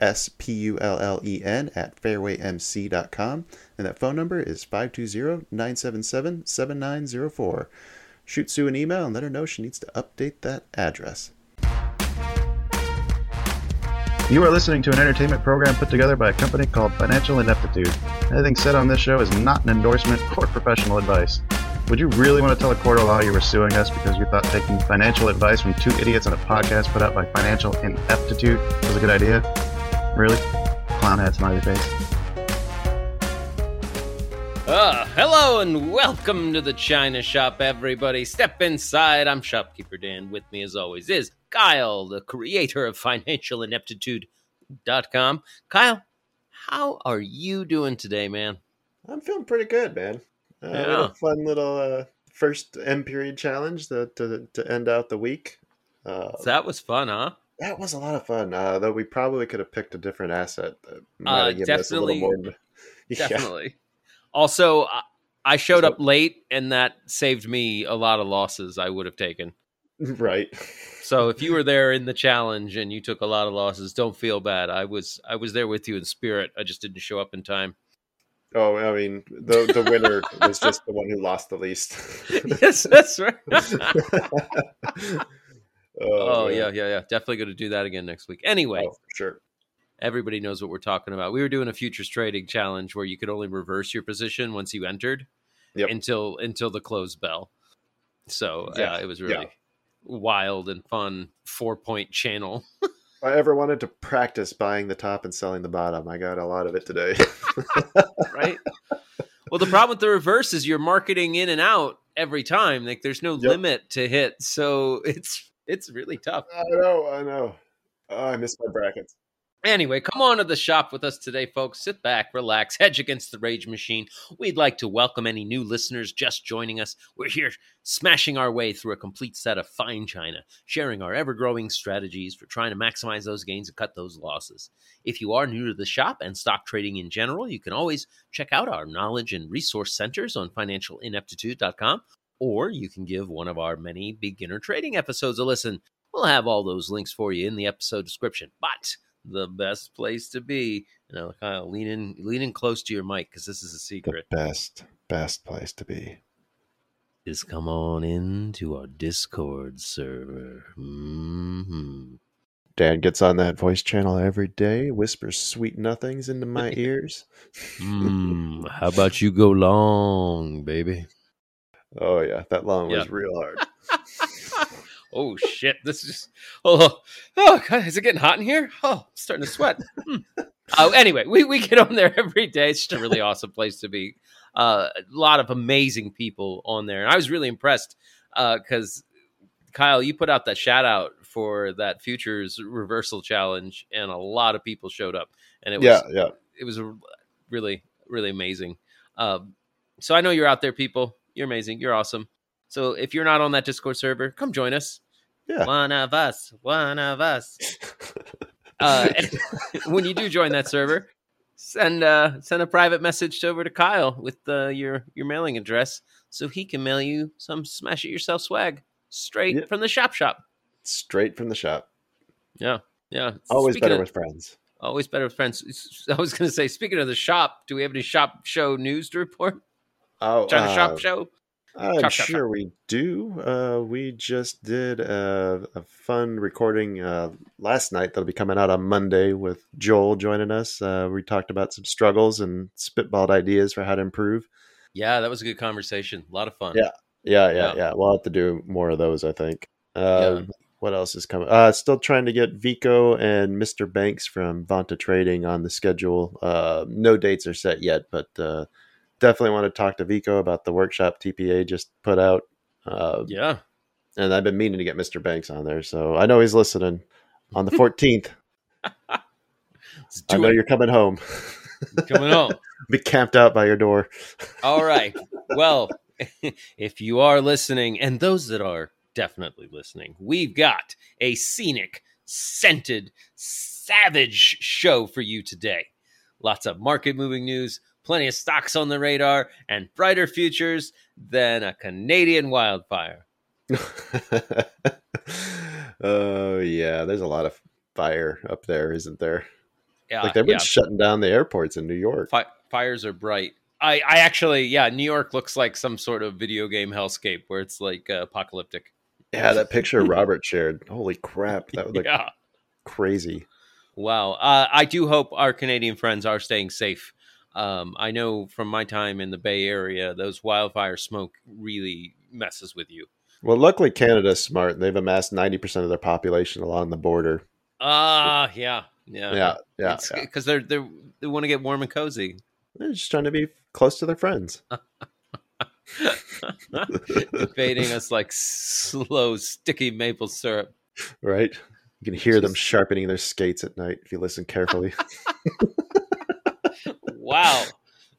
S-P-U-L-L-E-N at fairwaymc.com. And that phone number is 520-977-7904. Shoot Sue an email and let her know she needs to update that address. You are listening to an entertainment program put together by a company called Financial Ineptitude. Anything said on this show is not an endorsement or professional advice. Would you really want to tell a court of law you were suing us because you thought taking financial advice from two idiots on a podcast put out by Financial Ineptitude was a good idea? Really? Clown hat smiley face. Uh, hello and welcome to the China Shop, everybody. Step inside. I'm Shopkeeper Dan. With me, as always, is Kyle, the creator of FinancialIneptitude.com. Kyle, how are you doing today, man? I'm feeling pretty good, man. Uh, Yeah. had a fun little uh, first M period challenge to, to, to end out the week. Uh, that was fun, huh? That was a lot of fun, uh, though we probably could have picked a different asset. That might Uh, have given us a little more. Yeah, Definitely. Also, I, I showed up late, and that saved me a lot of losses I would have taken. right. So if you were there in the challenge and you took a lot of losses, don't feel bad. I was I was there with you in spirit. I just didn't show up in time. Oh, I mean, the the winner was just the one who lost the least. yes, that's right. Oh, oh yeah, yeah, yeah. Definitely going to do that again next week. Anyway, Oh, sure. everybody knows what we're talking about. We were doing a futures trading challenge where you could only reverse your position once you entered Yep. until until the close bell. So Yeah, uh, it was really wild and fun four point channel. If I ever wanted to practice buying the top and selling the bottom, I got a lot of it today. right? well, the problem with the reverse is you're marketing in and out every time. Like there's no Yep. limit to hit, so it's it's really tough. I know, I know. Oh, I missed my brackets. Anyway, come on to the shop with us today, folks. Sit back, relax, hedge against the rage machine. We'd like to welcome any new listeners just joining us. We're here smashing our way through a complete set of fine china, sharing our ever growing strategies for trying to maximize those gains and cut those losses. If you are new to the shop and stock trading in general, you can always check out our knowledge and resource centers on financialineptitude.com, or you can give one of our many beginner trading episodes a listen. We'll have all those links for you in the episode description. But the best place to be. You know, Kyle, lean in, lean in close to your mic because this is a secret. The best, best place to be. Is come on into our Discord server. hmm Dad gets on that voice channel every day, whispers sweet nothings into my ears. Mm, how about you go long, baby? Oh yeah, that long was real hard. Oh shit! This is oh oh God, is it getting hot in here? Oh, I'm starting to sweat. Hmm. Oh, anyway, we we get on there every day. It's just a really awesome place to be. Uh, a lot of amazing people on there, and I was really impressed because Kyle, you put out that shout out for that futures reversal challenge, and a lot of people showed up, and it was yeah, yeah. it was really really amazing. Um, so I know you're out there, people. You're amazing. You're awesome. So if you're not on that Discord server, come join us. Yeah. One of us. One of us. Uh, when you do join that server, send uh, send a private message over to Kyle with uh, your your mailing address, so he can mail you some smash it yourself swag straight from the shop shop. Straight from the shop. Yeah, yeah. Always Speaking better of- with friends. Always better with friends. I was going to say, speaking of the shop, do we have any shop show news to report? Oh, Shop uh, shop show. I'm Chop, chop, sure we do. Uh, we just did a, a fun recording uh, last night that'll be coming out on Monday with Joel joining us. Uh, we talked about some struggles and spitballed ideas for how to improve. Yeah, that was a good conversation. A lot of fun. Yeah. Yeah, yeah, Yeah. yeah. We'll have to do more of those, I think. Uh, What else is coming? Uh, still trying to get Vico and Mr. Banks from Vanta Trading on the schedule. Uh, no dates are set yet, but uh, definitely want to talk to Vico about the workshop TPA just put out. Uh, Yeah. and I've been meaning to get Mr. Banks on there, so I know he's listening. On the 14th, Let's I know it. you're coming home. coming home. Be camped out by your door. All right. Well, if you are listening, and those that are definitely listening, we've got a scenic, scented, savage show for you today. Lots of market moving news, plenty of stocks on the radar, and brighter futures than a Canadian wildfire. oh yeah, there's a lot of fire up there, isn't there? Yeah, like they've been yeah. shutting down the airports in New York. Fi- fires are bright. I, I actually, yeah, New York looks like some sort of video game hellscape where it's like uh, apocalyptic. Yeah, that picture Robert shared. Holy crap, that was like yeah. crazy. Wow. Uh, I do hope our Canadian friends are staying safe. Um, I know from my time in the Bay Area, those wildfire smoke really messes with you. Well, luckily Canada's smart. They've amassed ninety percent of their population along the border. Ah, yeah, yeah, Yeah, yeah, yeah. Because they're they are they want to get warm and cozy. They're just trying to be close to their friends. Invading us like slow, sticky maple syrup. right? You can hear them sharpening their skates at night if you listen carefully. Wow.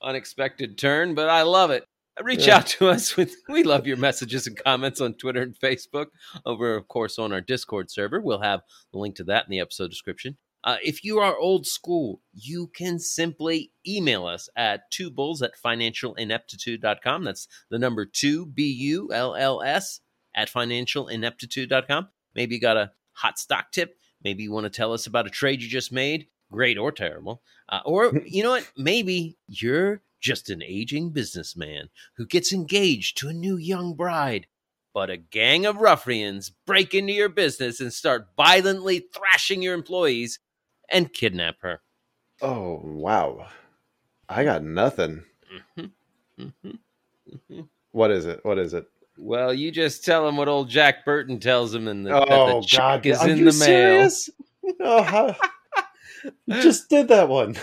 Unexpected turn, but I love it. Reach Yeah. out to us with we love your messages and comments on Twitter and Facebook. Over, of course, on our Discord server. We'll have the link to that in the episode description. Uh, if you are old school, you can simply email us at two bulls at financialineptitude.com. That's the number two, B U L L S, at financialineptitude.com. Maybe you got a hot stock tip. Maybe you want to tell us about a trade you just made, great or terrible. Uh, or, you know what? Maybe you're just an aging businessman who gets engaged to a new young bride. But a gang of ruffians break into your business and start violently thrashing your employees and kidnap her. oh wow, I got nothing. Mhm. Mhm. Mhm. What is it? What is it? Well, you just tell him what old Jack Burton tells him, and the, oh the check God, is are in the mail. Oh, how... you just did that one.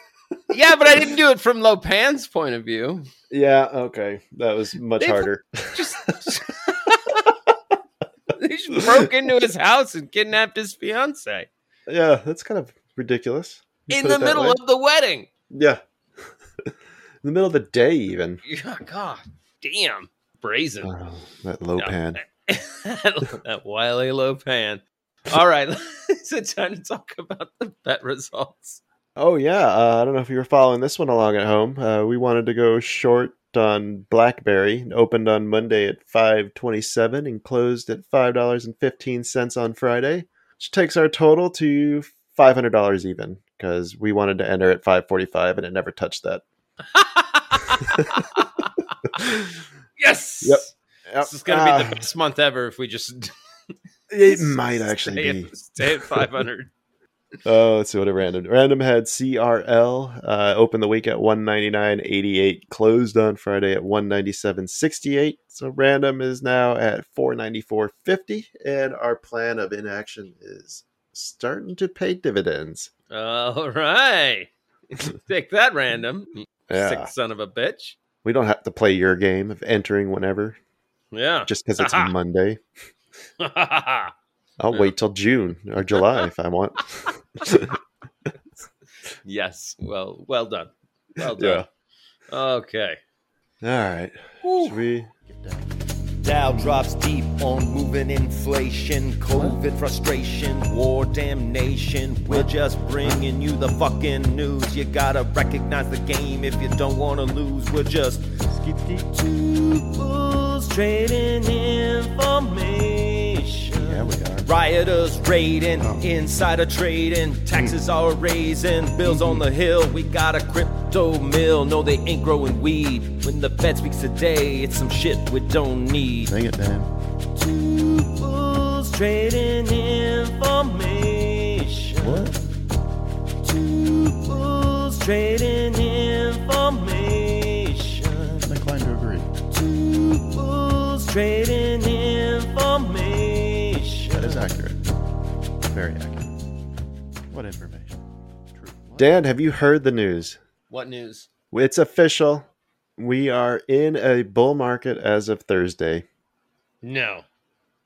yeah, but I didn't do it from Lo Pan's point of view. Yeah, okay, that was much They- harder. Just they just broke into his house and kidnapped his fiance yeah, that's kind of ridiculous. You in the middle way. of the wedding. yeah, in the middle of the day, even. Yeah, God damn, brazen. Oh, that Lo Pan. that wily Lopan. All right, it's time to talk about the bet results. Oh yeah, uh, I don't know if you were following this one along at home. Uh, we wanted to go short on BlackBerry. It opened on Monday at five twenty-seven and closed at five dollars and fifteen cents on Friday, which takes our total to five hundred dollars even because we wanted to enter at five forty-five and it never touched that. yes. Yep. This is going to be Ah, the best month ever if we just It might stay actually at- be. stay at 500. Oh, let's see what a random. Random had CRL uh, opened the week at 199.88, closed on Friday at 197.68. So random is now at 494.50, and our plan of inaction is starting to pay dividends. All right. Take that, random. Yeah, Sick son of a bitch. we don't have to play your game of entering whenever, Yeah. just because it's Aha. Monday. I'll Yeah. wait till June or July if I want. yes. Well, well done. Well yeah. Okay. All right. Should we? Dow drops deep on moving inflation, COVID frustration, war damnation. We're just bringing you the fucking news. You gotta recognize the game if you don't wanna lose. We're just skip two bulls trading information. Yeah, we are. Rioters raiding, oh. insider trading, mm. taxes are raising, bills on the mm-hmm. hill. We got a crypto mill. No, they ain't growing weed. When the Fed speaks today, it's some shit we don't need. Sing it, Dan. Two bulls trading information. What? Two bulls trading information. I'm inclined to agree. Two bulls trading information. Dan, have you heard the news? What news? It's official. We are in a bull market as of Thursday. No.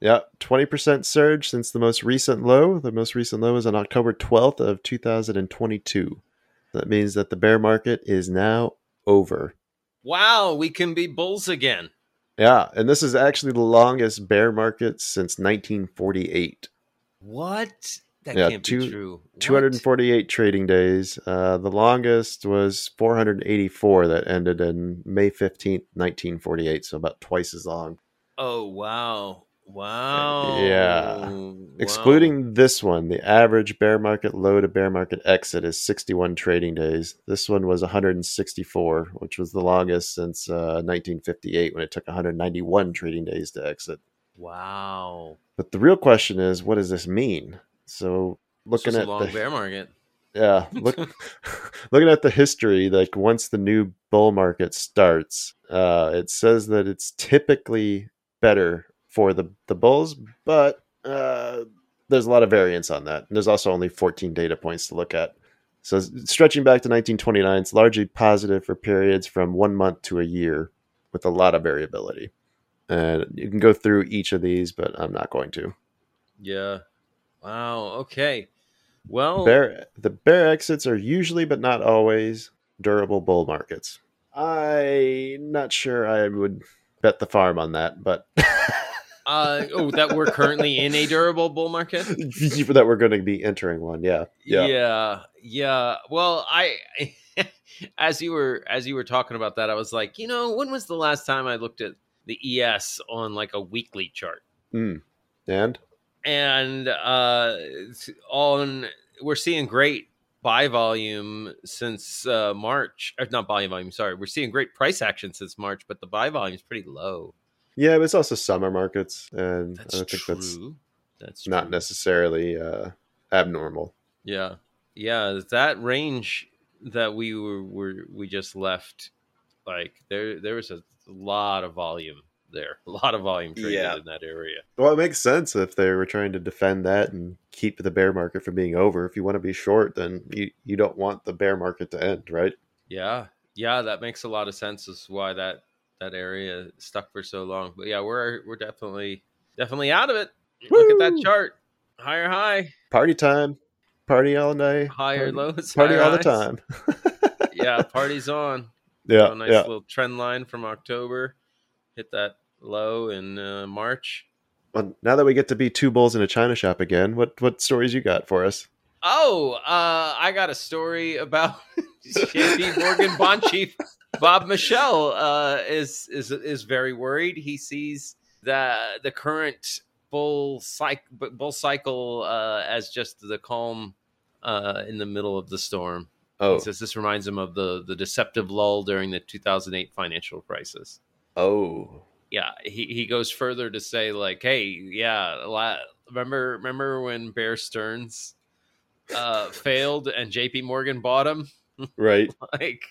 Yeah, 20% surge since the most recent low. The most recent low was on October 12th of 2022. That means that the bear market is now over. Wow, we can be bulls again. Yeah, and this is actually the longest bear market since 1948. What? That Yeah, can't two- be true. What? 248 trading days. Uh, the longest was 484 that ended in May 15th, 1948, so about twice as long. Oh wow. Wow. Yeah. Wow. Excluding this one, the average bear market low to bear market exit is 61 trading days. This one was 164, which was the longest since uh, 1958 when it took 191 trading days to exit. Wow. But the real question is, what does this mean? So Looking at long the bear market. yeah, look looking at the history, like once the new bull market starts, uh, it says that it's typically better for the the bulls, but uh, there's a lot of variance on that. And there's also only 14 data points to look at. So stretching back to 1929, it's largely positive for periods from one month to a year, with a lot of variability. And you can go through each of these, but I'm not going to. Yeah. Wow. Okay. Well, bear the bear exits are usually but not always durable bull markets i'm not sure i would bet the farm on that but uh, oh, that we're currently in a durable bull market. that we're going to be entering one yeah yeah yeah, yeah. Well, I, as you were as you were talking about that, I was like, you know, when was the last time I looked at the ES on like a weekly chart? Mm. and and uh on we're seeing great buy volume since uh march not buy volume sorry we're seeing great price action since march but the buy volume is pretty low. Yeah but it's also summer markets and that's i don't think true. That's that's not true. necessarily uh abnormal. Yeah. Yeah that range that we were, were we just left like there there was a lot of volume there a lot of volume traded Yeah. in that area well it makes sense if they were trying to defend that and keep the bear market from being over if you want to be short then you, you don't want the bear market to end right Yeah, yeah, that makes a lot of sense. Is why that that area stuck for so long. But yeah, we're we're definitely definitely out of it. Look at that chart. Higher high, party time party all day. higher party, lows, party higher all the time yeah, party's on. yeah a nice yeah little trend line from October. Hit that low in uh, March. well, now that we get to be two bulls in a china shop again what what stories you got for us Oh, uh, I got a story about JP Morgan bond chief Bob Michele uh, is is is very worried. He sees the the current bull cycle bull cycle uh, as just the calm uh, in the middle of the storm. oh He says this reminds him of the the deceptive lull during the 2008 financial crisis. oh Yeah, he, he goes further to say like, hey, yeah, la- remember remember when Bear Stearns uh, failed and J.P. Morgan bought him? right Like,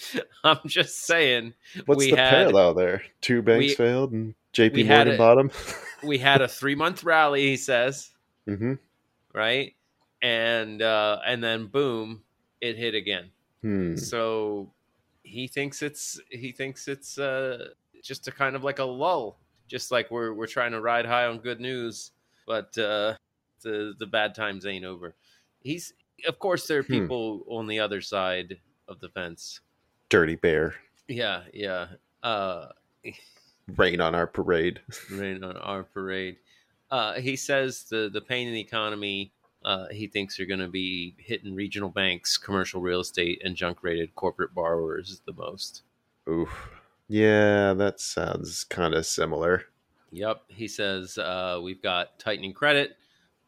I'm just saying, what's the had parallel there two banks we- failed and jp morgan it- bought them we had a three month rally. He says, mm-hmm. right, and uh, and then boom, it hit again. hmm. So he thinks it's he thinks it's uh, just a kind of like a lull, just like we're we're trying to ride high on good news, but uh, the the bad times ain't over. He's of course there are Hmm. people on the other side of the fence. dirty bear Yeah, yeah. Uh, rain on our parade rain on our parade. Uh, he says the the pain in the economy. Uh, he thinks are going to be hitting regional banks, commercial real estate, and junk rated corporate borrowers the most. Oof. Yeah, that sounds kind of similar. Yep. He says uh, we've got tightening credit,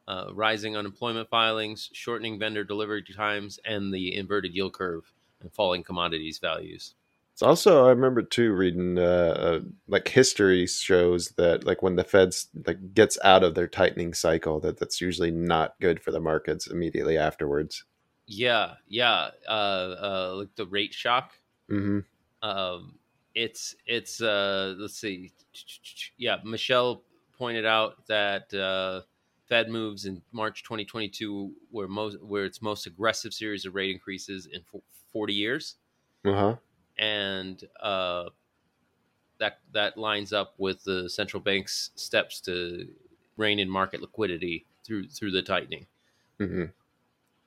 uh, rising unemployment filings, shortening vendor delivery times, and the inverted yield curve and falling commodities values. It's also I remember too reading uh, like history shows that like when the Feds like gets out of their tightening cycle that that's usually not good for the markets immediately afterwards. Yeah, yeah, uh, uh, like the rate shock. hmm Um, it's it's uh, let's see, yeah. Michele pointed out that uh, Fed moves in March 2022 were most where its most aggressive series of rate increases in 40 years. Uh huh. and uh, that that lines up with the central bank's steps to rein in market liquidity through through the tightening. hmm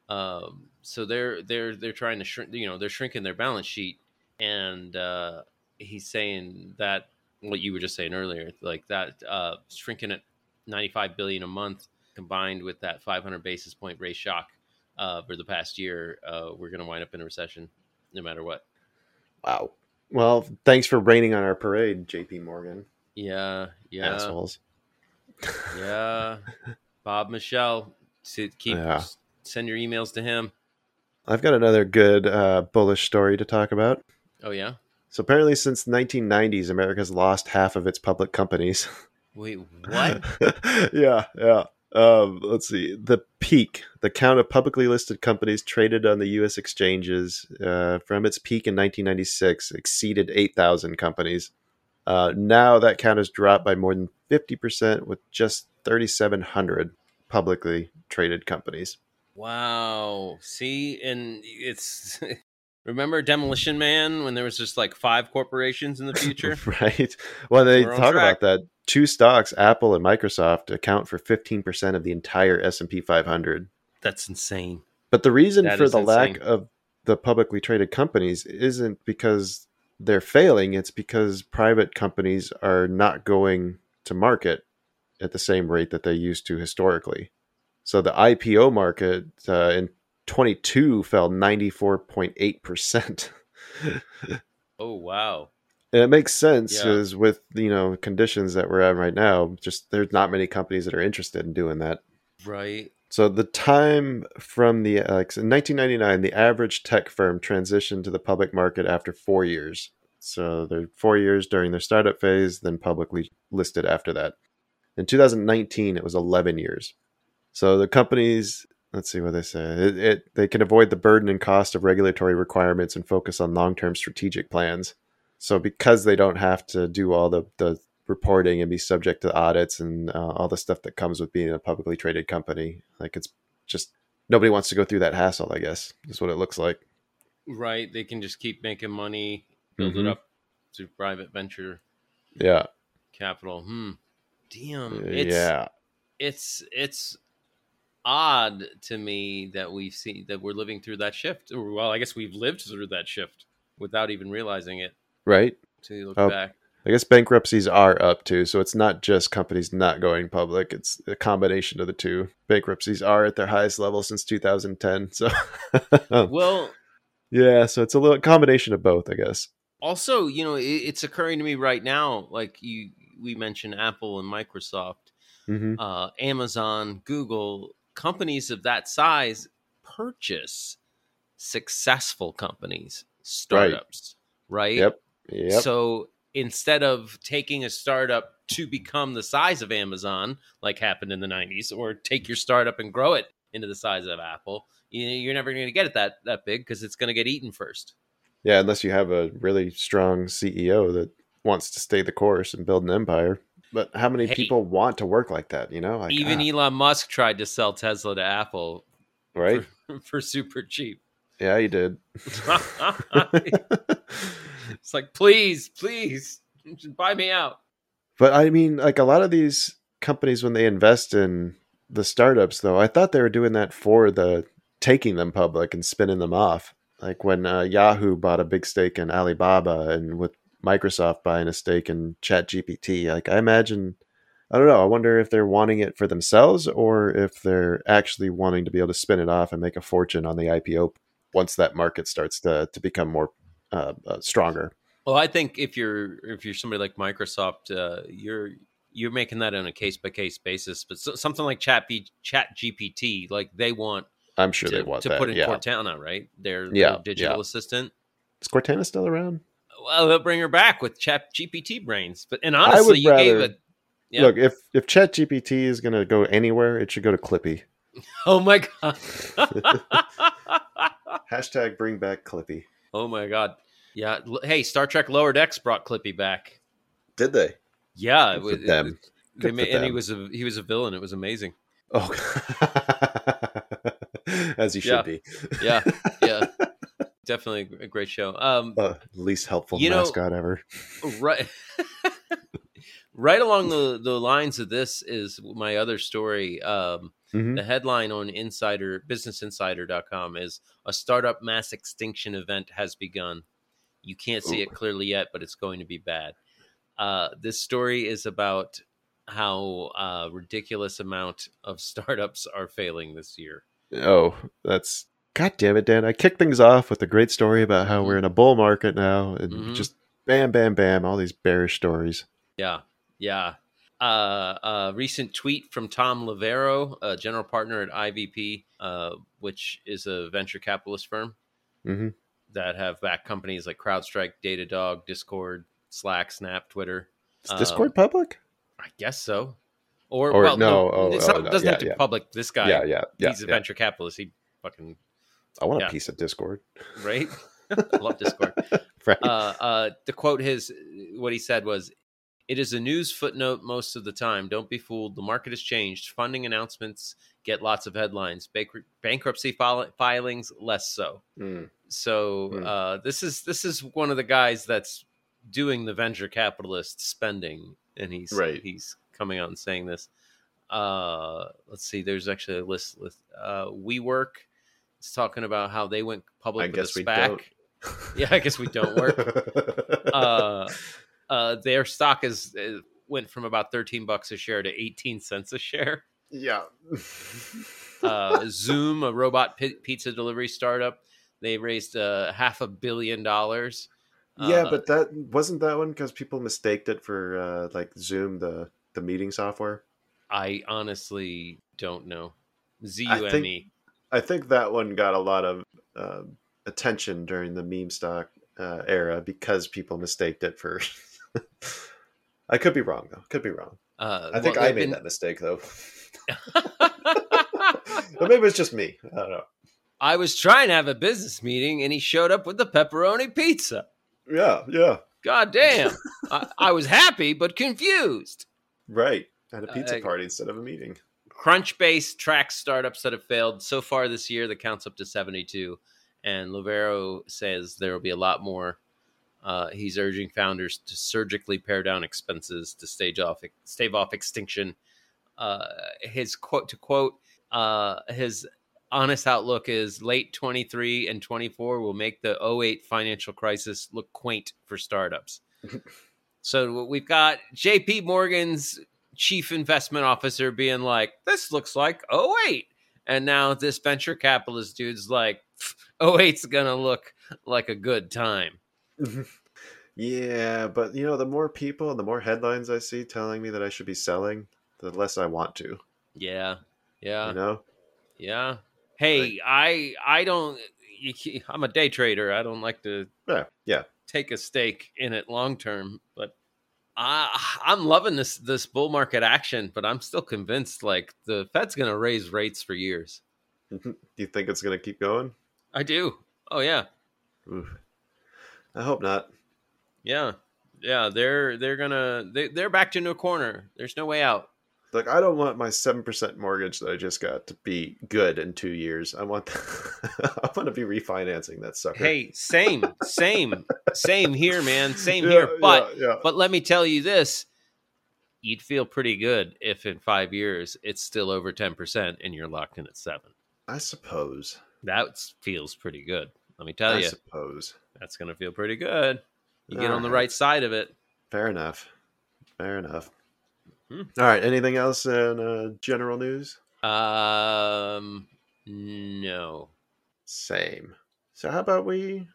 Um, so they're they're they're trying to shrink. You know, they're shrinking their balance sheet, and uh, he's saying that what you were just saying earlier, like that uh, shrinking at ninety five billion a month, combined with that five hundred basis point rate shock uh, for the past year, uh, we're going to wind up in a recession, no matter what. Wow. Well, thanks for raining on our parade, J.P. Morgan. Yeah, yeah. Assholes. Yeah, Bob Michele. To keep Yeah. send your emails to him. I've got another good uh, bullish story to talk about. Oh yeah. So apparently, since the 1990s, America's lost half of its public companies. Wait, what? yeah, yeah. Um, let's see. The peak, the count of publicly listed companies traded on the U.S. exchanges uh, from its peak in 1996 exceeded 8,000 companies. Uh, now that count has dropped by more than 50%, with just 3,700 publicly traded companies. wow. See, and it's remember Demolition Man when there was just like five corporations in the future. right. Well, they We're talk about that. Two stocks, Apple and Microsoft, account for 15% of the entire S&P 500. That's insane. But the reason That for the lack of the publicly traded companies isn't because they're failing, it's because private companies are not going to market at the same rate that they used to historically. So the IPO market uh, in 22 fell 94.8%. Oh wow. And it makes sense Yeah. because with you know conditions that we're at right now, just there's not many companies that are interested in doing that. Right. So the time from the uh, like in 1999, the average tech firm transitioned to the public market after four years. So they're four years during their startup phase, then publicly listed after that. In 2019, it was 11 years. So the companies, let's see what they say. It, it they can avoid the burden and cost of regulatory requirements and focus on long-term strategic plans. So because they don't have to do all the the reporting and be subject to audits and uh, all the stuff that comes with being a publicly traded company. Like it's just nobody wants to go through that hassle. I guess is what it looks like. Right. They can just keep making money, build it Mhm. up through private venture Yeah, capital. Hmm. Damn. It's, yeah, it's it's odd to me that we've seen that we're living through that shift. Or, Well, I guess we've lived through that shift without even realizing it. right. To look Oh. back, I guess bankruptcies are up too, so it's not just companies not going public; it's a combination of the two. Bankruptcies are at their highest level since 2010. So, well, yeah, so it's a little combination of both, I guess. also, you know, it, it's occurring to me right now. Like you, we mentioned Apple and Microsoft, hmm uh, Amazon, Google, companies of that size purchase successful companies, startups, right? Yep. Yep. So instead of taking a startup to become the size of Amazon, like happened in the 90s, or take your startup and grow it into the size of Apple, you- you're never going to get it that, that big because it's going to get eaten first. Yeah, unless you have a really strong CEO that wants to stay the course and build an empire. But how many Hey. people want to work like that? You know, like, Even ah, Elon Musk tried to sell Tesla to Apple right? for, for super cheap. Yeah, he did. it's like, please, please, buy me out. but I mean, like a lot of these companies, when they invest in the startups, though, I thought they were doing that for the taking them public and spinning them off. Like when uh, Yahoo bought a big stake in Alibaba, and with Microsoft buying a stake in ChatGPT. Like I imagine, I don't know. I wonder if they're wanting it for themselves or if they're actually wanting to be able to spin it off and make a fortune on the IPO once that market starts to to become more uh, uh, stronger. Well, I think if you're if you're somebody like Microsoft, uh, you're you're making that on a case by case basis. But so, something like Chat B, Chat GPT, like they want I'm sure to, they want to that. put in yeah. Cortana, right? Their, Yeah, their digital yeah. assistant. Is Cortana still around? Well, they'll bring her back with Chat GPT brains. But and honestly, you gave rather- it. Yeah. Look, if if Chat GPT is going to go anywhere, it should go to Clippy. Oh my god. Hashtag bring back Clippy. oh my god. Yeah. Hey, Star Trek Lower Decks brought Clippy back. Did they? Yeah, it Good was uh, them. They Good ma- for and he was a he was a villain. It was amazing. Oh, as he should Yeah. be. Yeah, yeah, definitely a great show. Um, Uh, least helpful You know- mascot ever. right, right along the the lines of this is my other story. Um, Mhm. the headline on Insider BusinessInsider.com is a startup mass extinction event has begun. You can't see it clearly yet, but it's going to be bad. Uh, this story is about how uh, ridiculous amount of startups are failing this year. Oh, that's God damn it, Dan! I kicked things off with a great story about how we're in a bull market now, and Mhm. just bam, bam, bam, all these bearish stories. Yeah, yeah. Uh, a recent tweet from Tom Loverro, a general partner at IVP, uh, which is a venture capitalist firm Mhm. that have backed companies like CrowdStrike, Datadog, Discord, Slack, Snap, Twitter. Is Um, Discord public? I guess so. Or, Or- well, no, oh, it's oh, not, no, doesn't yeah, have to yeah. be public. This guy, yeah, yeah, yeah. he's a yeah. venture capitalist. He fucking I want yeah. a piece of Discord. right. I love Discord. Right. uh, uh, to quote his, what he said was, "It is a news footnote most of the time. Don't be fooled. The market has changed. Funding announcements get lots of headlines. Bank- bankruptcy fil- filings less so. Mm. So Hmm. uh, this is this is one of the guys that's doing the venture capitalist spending, and he's Right. he's coming out and saying this. Uh, let's see. There's actually a list. With uh, WeWork talking about how they went public I with guess a we SPAC. don't. Yeah, I guess we don't work. uh, uh, their stock is uh, went from about thirteen bucks a share to eighteen cents a share. yeah. Uh, Zume, a robot pi- pizza delivery startup, they raised uh, half a billion dollars. yeah, Uh, but that wasn't that one because people mistaked it for uh, like Zoom, the the meeting software. I honestly don't know. Z U M E. I think that one got a lot of uh, attention during the meme stock uh, era because people mistaked it for. I could be wrong though. Could be wrong. Uh, I think well, I made been- that mistake though. but maybe it's just me. I don't know. I was trying to have a business meeting, and he showed up with the pepperoni pizza. Yeah, yeah, God damn! I, I was happy but confused. right. At a pizza Uh, party instead of a meeting. Crunchbase tracks startups that have failed so far this year. The count's up to 72. And Loverro says there will be a lot more. Uh, he's urging founders to surgically pare down expenses to stage off, stave off extinction. Uh, his quote to quote, uh, his honest outlook is late 23 and 24 will make the 08 financial crisis look quaint for startups. so we've got JP Morgan's chief investment officer being like, this looks like 08. And now this venture capitalist dude's like, 08's going to look like a good time. Yeah, but you know, the more people and the more headlines I see telling me that I should be selling, the less I want to. Yeah. Yeah. You know? Yeah. Hey, I I don't I'm a day trader. I don't like to Yeah, yeah. take a stake in it long term, but I I'm loving this this bull market action, but I'm still convinced like the Fed's going to raise rates for years. Do you think it's gonna keep going? I do. Oh yeah. Oof. I hope not. Yeah. Yeah, they're they're going to they, they're backed into a corner. There's no way out. Like I don't want my seven percent mortgage that I just got to be good in two years. I want I want to be refinancing that sucker. Hey, same, same, same here, man. Same Yeah, here. But yeah, yeah. but let me tell you this: you'd feel pretty good if in five years it's still over ten percent and you're locked in at seven. I suppose. That feels pretty good. Let me tell I you, I suppose. that's going to feel pretty good. You get on the right side of it. Fair enough. Fair enough. Hmm. All right. Anything else in uh, general news? Um, no. Same. So how about we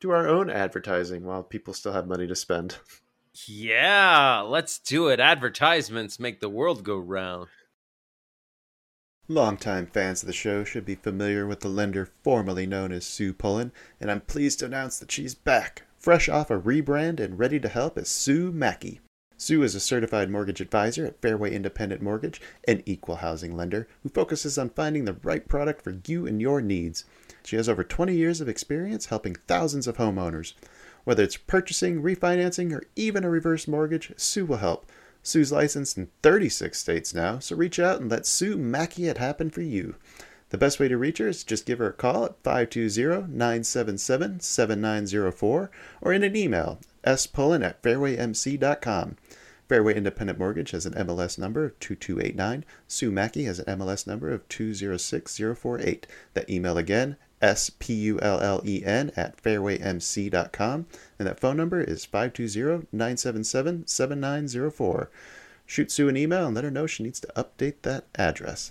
do our own advertising while people still have money to spend? Yeah, let's do it. Advertisements make the world go round. Longtime fans of the show should be familiar with the lender formerly known as Sue Pullen, and I'm pleased to announce that she's back, fresh off a rebrand and ready to help as Sue Mackey. Sue is a certified mortgage advisor at Fairway Independent Mortgage, an equal housing lender who focuses on finding the right product for you and your needs. She has over 20 years of experience helping thousands of homeowners. Whether it's purchasing, refinancing, or even a reverse mortgage, Sue will help. Sue's licensed in 36 states now, so reach out and let Sue Mackey it happen for you. The best way to reach her is just give her a call at 520-977-7904 or in an email, spullen at fairwaymc.com. Fairway Independent Mortgage has an MLS number of 2289. Sue Mackey has an MLS number of 206048. That email again, S-P-U-L-L-E-N at fairwaymc.com. And that phone number is 520-977-7904. Shoot Sue an email and let her know she needs to update that address.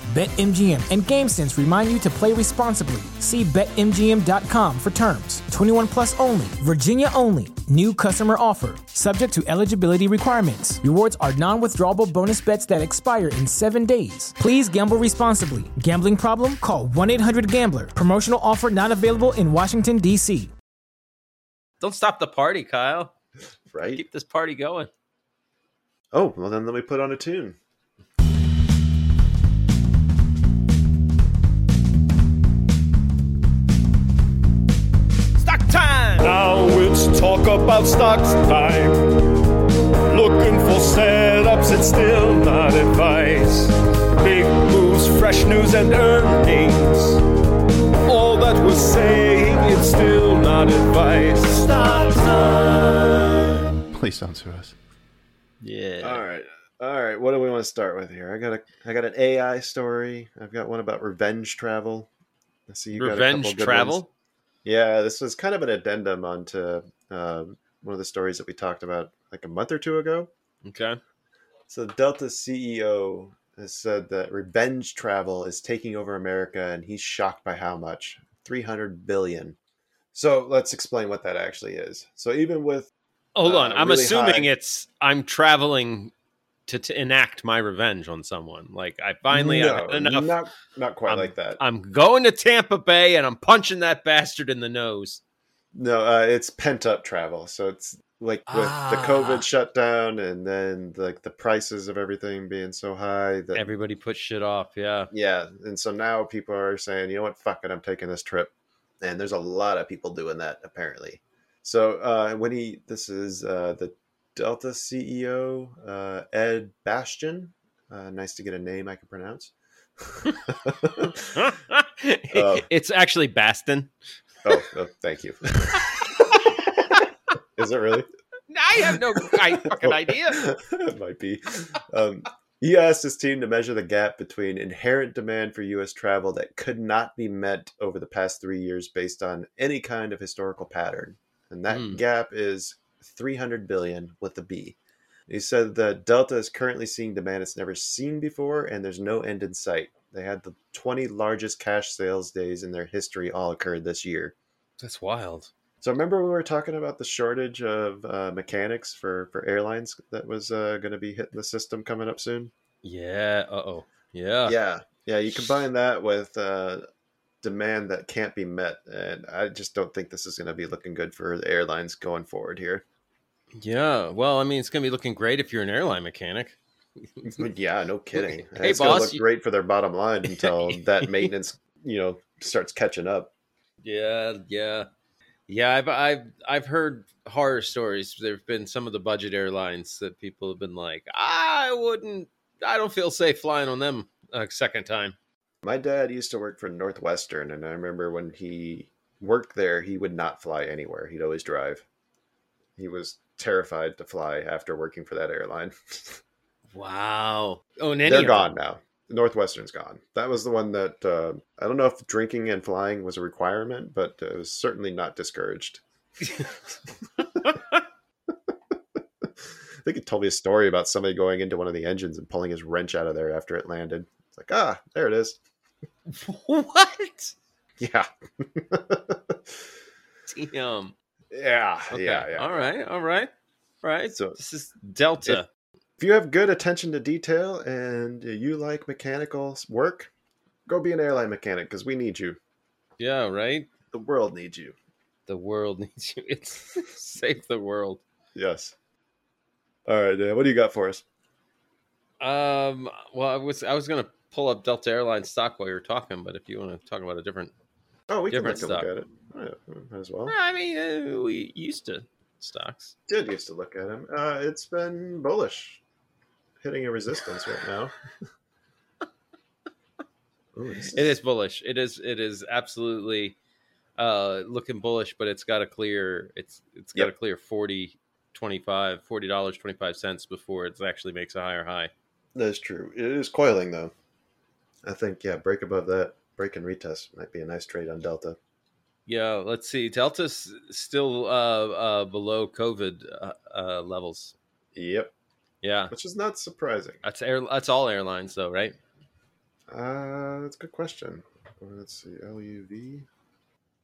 BetMGM and GameSense remind you to play responsibly. See BetMGM.com for terms. 21 plus only, Virginia only. New customer offer, subject to eligibility requirements. Rewards are non withdrawable bonus bets that expire in seven days. Please gamble responsibly. Gambling problem? Call 1 800 Gambler. Promotional offer not available in Washington, D.C. Don't stop the party, Kyle. Right? Keep this party going. Oh, well then let me put on a tune. Time! Now it's talk about stocks time. Looking for setups, it's still not advice. Big moves, fresh news, and earnings. All that we're saying, it's still not advice. Stock time. Please don't sue us. Yeah. All right. All right. What do we want to start with here? I got a I got an AI story. I've got one about revenge travel. I see you got a couple Revenge good travel? Yeah, this was kind of an addendum onto um, one of the stories that we talked about like a month or two ago. Okay. So Delta CEO has said that revenge travel is taking over America, and he's shocked by how much 300 billion. So let's explain what that actually is. So even with Hold Uh, on. I'm really assuming high- it's I'm traveling to, to enact my revenge on someone. Like I finally no, enough. not not quite I'm- like that. I'm going to Tampa Bay and I'm punching that bastard in the nose. No, uh, it's pent up travel. So it's like with the Ah. COVID shutdown and then like the prices of everything being so high that Everybody put shit off. Yeah. yeah, and so now people are saying, you know what, fuck it, I'm taking this trip, and there's a lot of people doing that apparently. So uh, when he, this is uh, the Delta CEO uh, Ed Bastian. Uh, nice to get a name I can pronounce. it's actually Baston. oh, oh, thank you. is it really? I have no I fucking idea. it might be. Um, he asked his team to measure the gap between inherent demand for U.S. travel that could not be met over the past three years based on any kind of historical pattern, and that Hmm. gap is 300 billion with a B. He said that Delta is currently seeing demand it's never seen before, and there's no end in sight. They had the 20 largest cash sales days in their history all occurred this year. That's wild. So remember we were talking about the shortage of uh, mechanics for for airlines that was uh, going to be hitting the system coming up soon. Yeah. Uh oh. Yeah. yeah, yeah. You combine that with uh, demand that can't be met, and I just don't think this is going to be looking good for the airlines going forward here. Yeah. Well, I mean, it's going to be looking great if you're an airline mechanic. yeah, no kidding. Hey, it's going to boss, look you- great for their bottom line until that maintenance, you know, starts catching up. Yeah, yeah, yeah. I've I've I've heard horror stories. There've been some of the budget airlines that people have been like, I wouldn't, I don't feel safe flying on them a second time. My dad used to work for Northwestern, and I remember when he worked there, he would not fly anywhere. He'd always drive. He was terrified to fly after working for that airline. Wow. Oh, and They're of gone now. Northwestern's gone. That was the one that uh, I don't know if drinking and flying was a requirement, but it was certainly not discouraged. I think he told me a story about somebody going into one of the engines and pulling his wrench out of there after it landed. It's like, ah, there it is. what? Yeah. Damn. Yeah. Okay. Yeah. Yeah. All right. All right. All right. So- this is Delta. If you have good attention to detail and you like mechanical work, go be an airline mechanic because we need you. yeah. Right. The world needs you. The world needs you. It's save the world. Yes. All right, Dan. What do you got for us? Um. Well, I was I was gonna pull up Delta Airlines stock while you were talking, but if you want to talk about a different, Oh, we can Different take a look at it. Yeah, as well. I mean, uh, we used to stocks. Did used to look at him. Uh, it's been bullish, hitting a resistance right now. Ooh, this It is bullish. It is. It is absolutely uh looking bullish, but it's got a clear. It's it's got Yep. a clear 40 25 40 dollars 25 cents before it actually makes a higher high. That's true. It is coiling though. I think yeah, break above that, break and retest might be a nice trade on Delta. Yeah, let's see. Delta's still uh, uh, below COVID uh, uh, levels. Yep, Yeah, which is not surprising. that's air. That's all airlines, though, right? Uh, that's a good question. Uh, Let's see, LUV.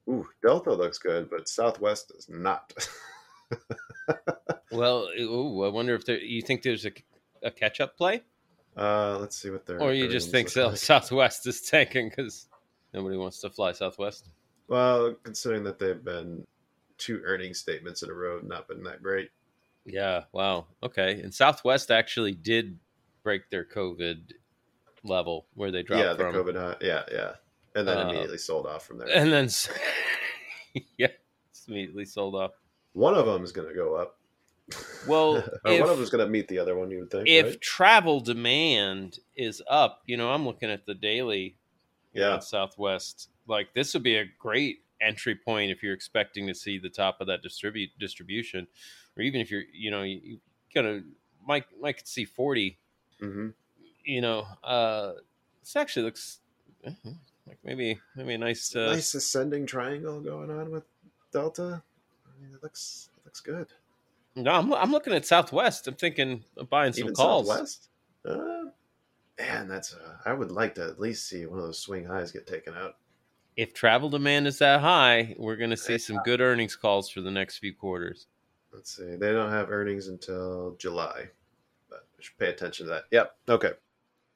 Ooh, Delta looks good, but Southwest does not. Well, ooh, I wonder if there, you think there's a, a catch up play, uh, let's see what they're. or you just think so, Southwest is tanking because nobody wants to fly Southwest. Well, considering that they've been two earnings statements in a row, not been that great. Yeah. Wow. Okay. And Southwest actually did break their COVID level where they dropped yeah, the from, COVID high. Yeah, yeah, and then Uh, immediately sold off from there. and then yeah, it's immediately sold off. one of them is going to go up. Well, if- one of them is going to meet the other one. You would think, if right? travel demand is up, you know, I'm looking at the daily Yeah. Southwest. Like this would be a great entry point if you're expecting to see the top of that distribute distribution, or even if you're, you know, you, gonna might might could see 40. hmm You know, uh, this actually looks uh, like maybe maybe a nice. Uh, nice ascending triangle going on with Delta. I mean, it looks it looks good. No, I'm I'm looking at Southwest. I'm thinking of buying some Even calls. Southwest. Uh, man, that's. Uh, I would like to at least see one of those swing highs get taken out. If travel demand is that high, we're going to see some good earnings calls for the next few quarters. Let's see. They don't have earnings until July, but we should pay attention to that. Yep. Okay.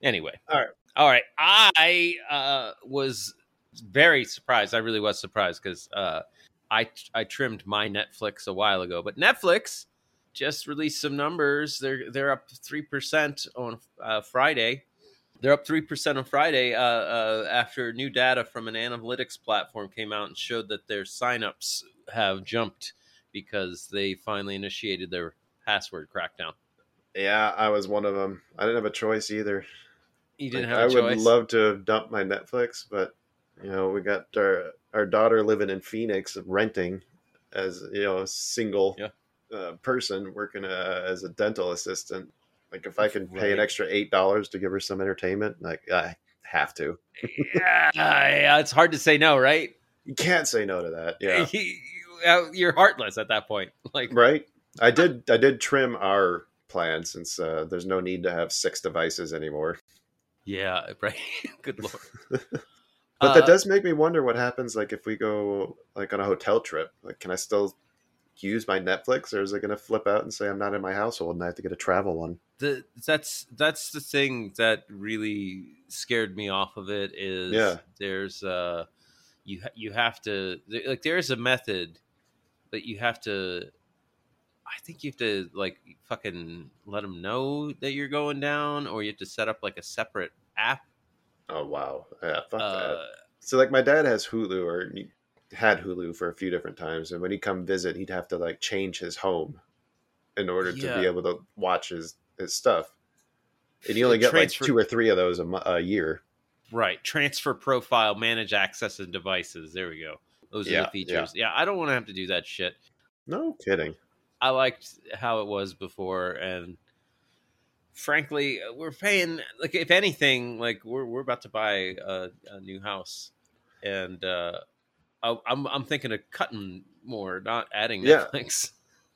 Anyway, All right. all right. I uh, was very surprised. I really was surprised because uh, I I trimmed my Netflix a while ago, but Netflix just released some numbers. They're they're up three percent on uh, Friday. They're up three percent on Friday uh, uh, after new data from an analytics platform came out and showed that their signups have jumped because they finally initiated their password crackdown. Yeah, I was one of them. I didn't have a choice either. You didn't Like, have a I choice. I would love to have dumped my Netflix, but you know, we got our our daughter living in Phoenix, renting as you know a single Yeah. uh, person working uh, as a dental assistant. Like if I can pay an extra eight dollars to give her some entertainment, like I have to. yeah, yeah, it's hard to say no, right? You can't say no to that. Yeah, You- you're heartless at that point. Like, right. I did. I did trim our plan since uh, there's no need to have six devices anymore. yeah, right. Good lord. But Uh, that does make me wonder what happens like if we go like on a hotel trip. Like can I still use my Netflix or is it going to flip out and say I'm not in my household and I have to get a travel one? the that's that's the thing that really scared me off of it is Yeah. there's uh you you have to like there is a method but you have to I think you have to like fucking let them know that you're going down or you have to set up like a separate app Oh wow. Yeah, fuck uh that. So like my dad has Hulu or had Hulu for a few different times and when he'd come visit he'd have to like change his home in order to Yeah. be able to watch his his stuff. And you only get Transfer- like two or three of those a, a year. Right. Transfer profile, manage access and devices. There we go. Those are Yeah, the features. Yeah. I don't want to have to do that shit. No kidding. I liked how it was before, and frankly, we're paying like if anything, like we're we're about to buy a, a new house, and uh, I, I'm I'm thinking of cutting more, not adding Yeah. Netflix.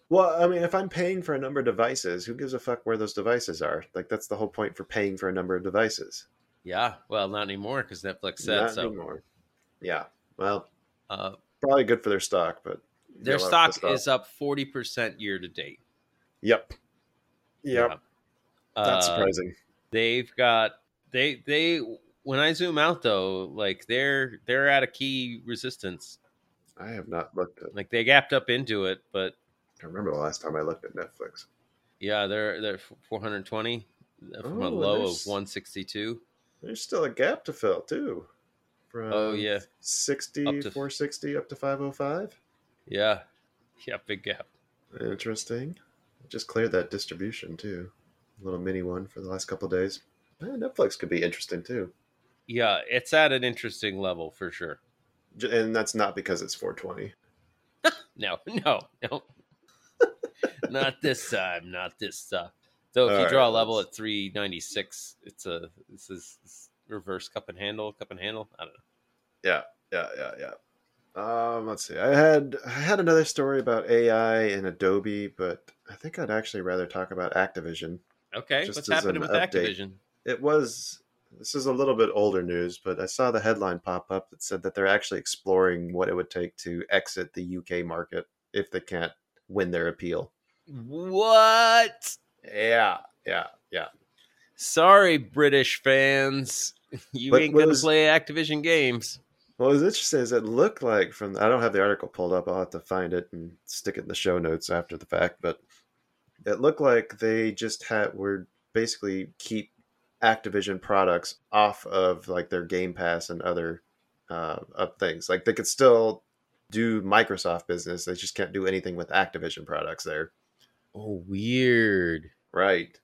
Well, I mean, if I'm paying for a number of devices, who gives a fuck where those devices are? Like, that's the whole point for paying for a number of devices. Yeah, well, not anymore because Netflix said Not so. anymore. Yeah. Well, Uh, probably good for their stock, but their you'll have to stock is up forty percent year to date. Yep. Yep. Yeah. That's Uh, surprising. they've got they they when I zoom out though, like they're they're at a key resistance. I have not looked at. Like they gapped up into it, but I remember the last time I looked at Netflix. yeah, they're they're 420 uh, from a Oh, low of 162. There's still a gap to fill too. From Oh, yeah. 60, Up to- 460 up to 505. Yeah, yeah, big gap. Interesting. Just cleared that distribution too. A little mini one for the last couple days. Netflix could be interesting too. Yeah, it's at an interesting level for sure. And that's not because it's 420. No, no, no, not this time. Not this time. Though, if All you right, draw a level let's- at 396, it's a this is reverse cup and handle, cup and handle. I don't know. Yeah, yeah, yeah, yeah. Um, let's see. I had I had another story about AI and Adobe, but I think I'd actually rather talk about Activision. Okay, what's happening with update. Activision? It was this is a little bit older news, but I saw the headline pop up that said that they're actually exploring what it would take to exit the UK market if they can't win their appeal. What? Yeah, yeah, yeah. Sorry, British fans. You But ain't gonna play Activision games. What was interesting is it looked like from I don't have the article pulled up. I'll have to find it and stick it in the show notes after the fact. But it looked like they just had were basically keep Activision products off of like their Game Pass and other uh, things. Like they could still do Microsoft business. They just can't do anything with Activision products there. Oh, weird. Right.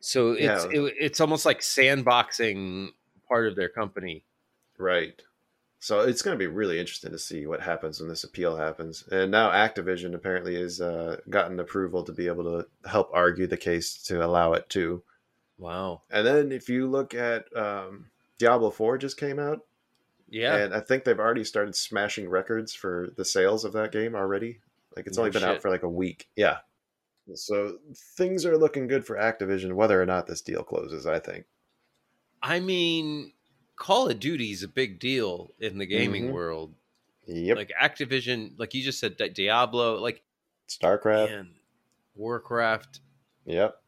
So it's Yeah. it, it's almost like sandboxing part of their company. Right. So it's going to be really interesting to see what happens when this appeal happens. And now Activision apparently has uh, gotten approval to be able to help argue the case to allow it too. Wow. And then if you look at um, Diablo 4 just came out, Yeah. and I think they've already started smashing records for the sales of that game already. Like it's No only been out for like a week. Yeah. So things are looking good for Activision, whether or not this deal closes. I think. I mean, Call of Duty's a big deal in the gaming Mhm. world. Yep. Like Activision, like you just said, Di- Diablo, like Starcraft. man, Warcraft. Yep.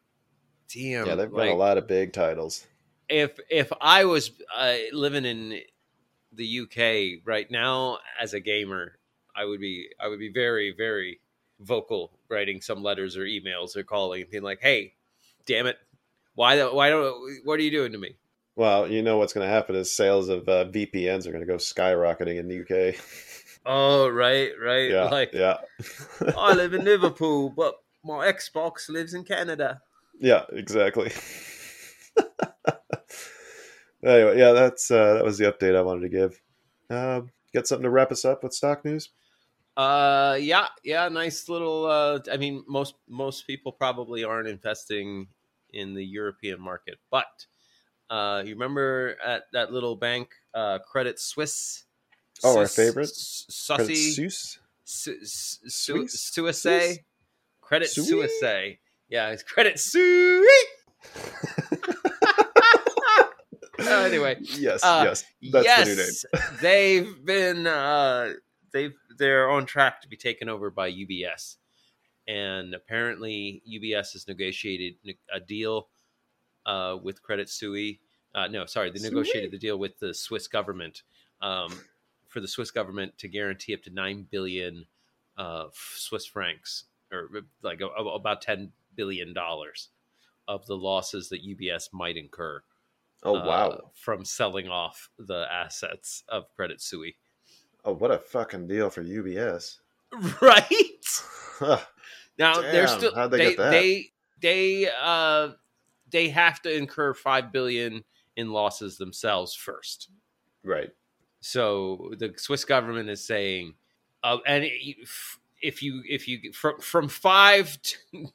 Damn. Yeah, they've got like, a lot of big titles. if if I was uh, living in the UK right now as a gamer, I would be I would be very very vocal, writing some letters or emails or calling, being like, "Hey, damn it, why don't why don't what are you doing to me?" Well, you know what's going to happen is sales of uh, VPNs are going to go skyrocketing in the UK. Oh right, right. yeah, like yeah, I live in Liverpool, but my Xbox lives in Canada. Yeah, exactly. anyway, yeah, that's uh, that was the update I wanted to give. Uh, got something to wrap us up with stock news? Uh, yeah, yeah, nice little. Uh, I mean, most most people probably aren't investing in the European market, but uh, you remember at that little bank, uh, Credit Suisse. Oh, our Sus- favorite? S- Credit Sussy, Suisse? Su- Su- Suisse? Suisse, Suisse? Credit Suisse? Yeah, it's Credit Suisse. Uh, anyway, Yes, Uh, yes, that's the new name. yes, they've been uh, they've they're on track to be taken over by UBS, and apparently UBS has negotiated a deal uh, with Credit Suisse. Uh, no, sorry, they negotiated the deal with the Swiss government um, for the Swiss government to guarantee up to nine billion uh, Swiss francs, or like a, a- about ten billion dollars of the losses that UBS might incur Oh uh, wow! from selling off the assets of Credit Suisse. Oh, what a fucking deal for UBS. Right now, they're still how'd they they get that? they they uh they have to incur five billion in losses themselves first. Right. So the Swiss government is saying, uh, and if if you if you from from five to,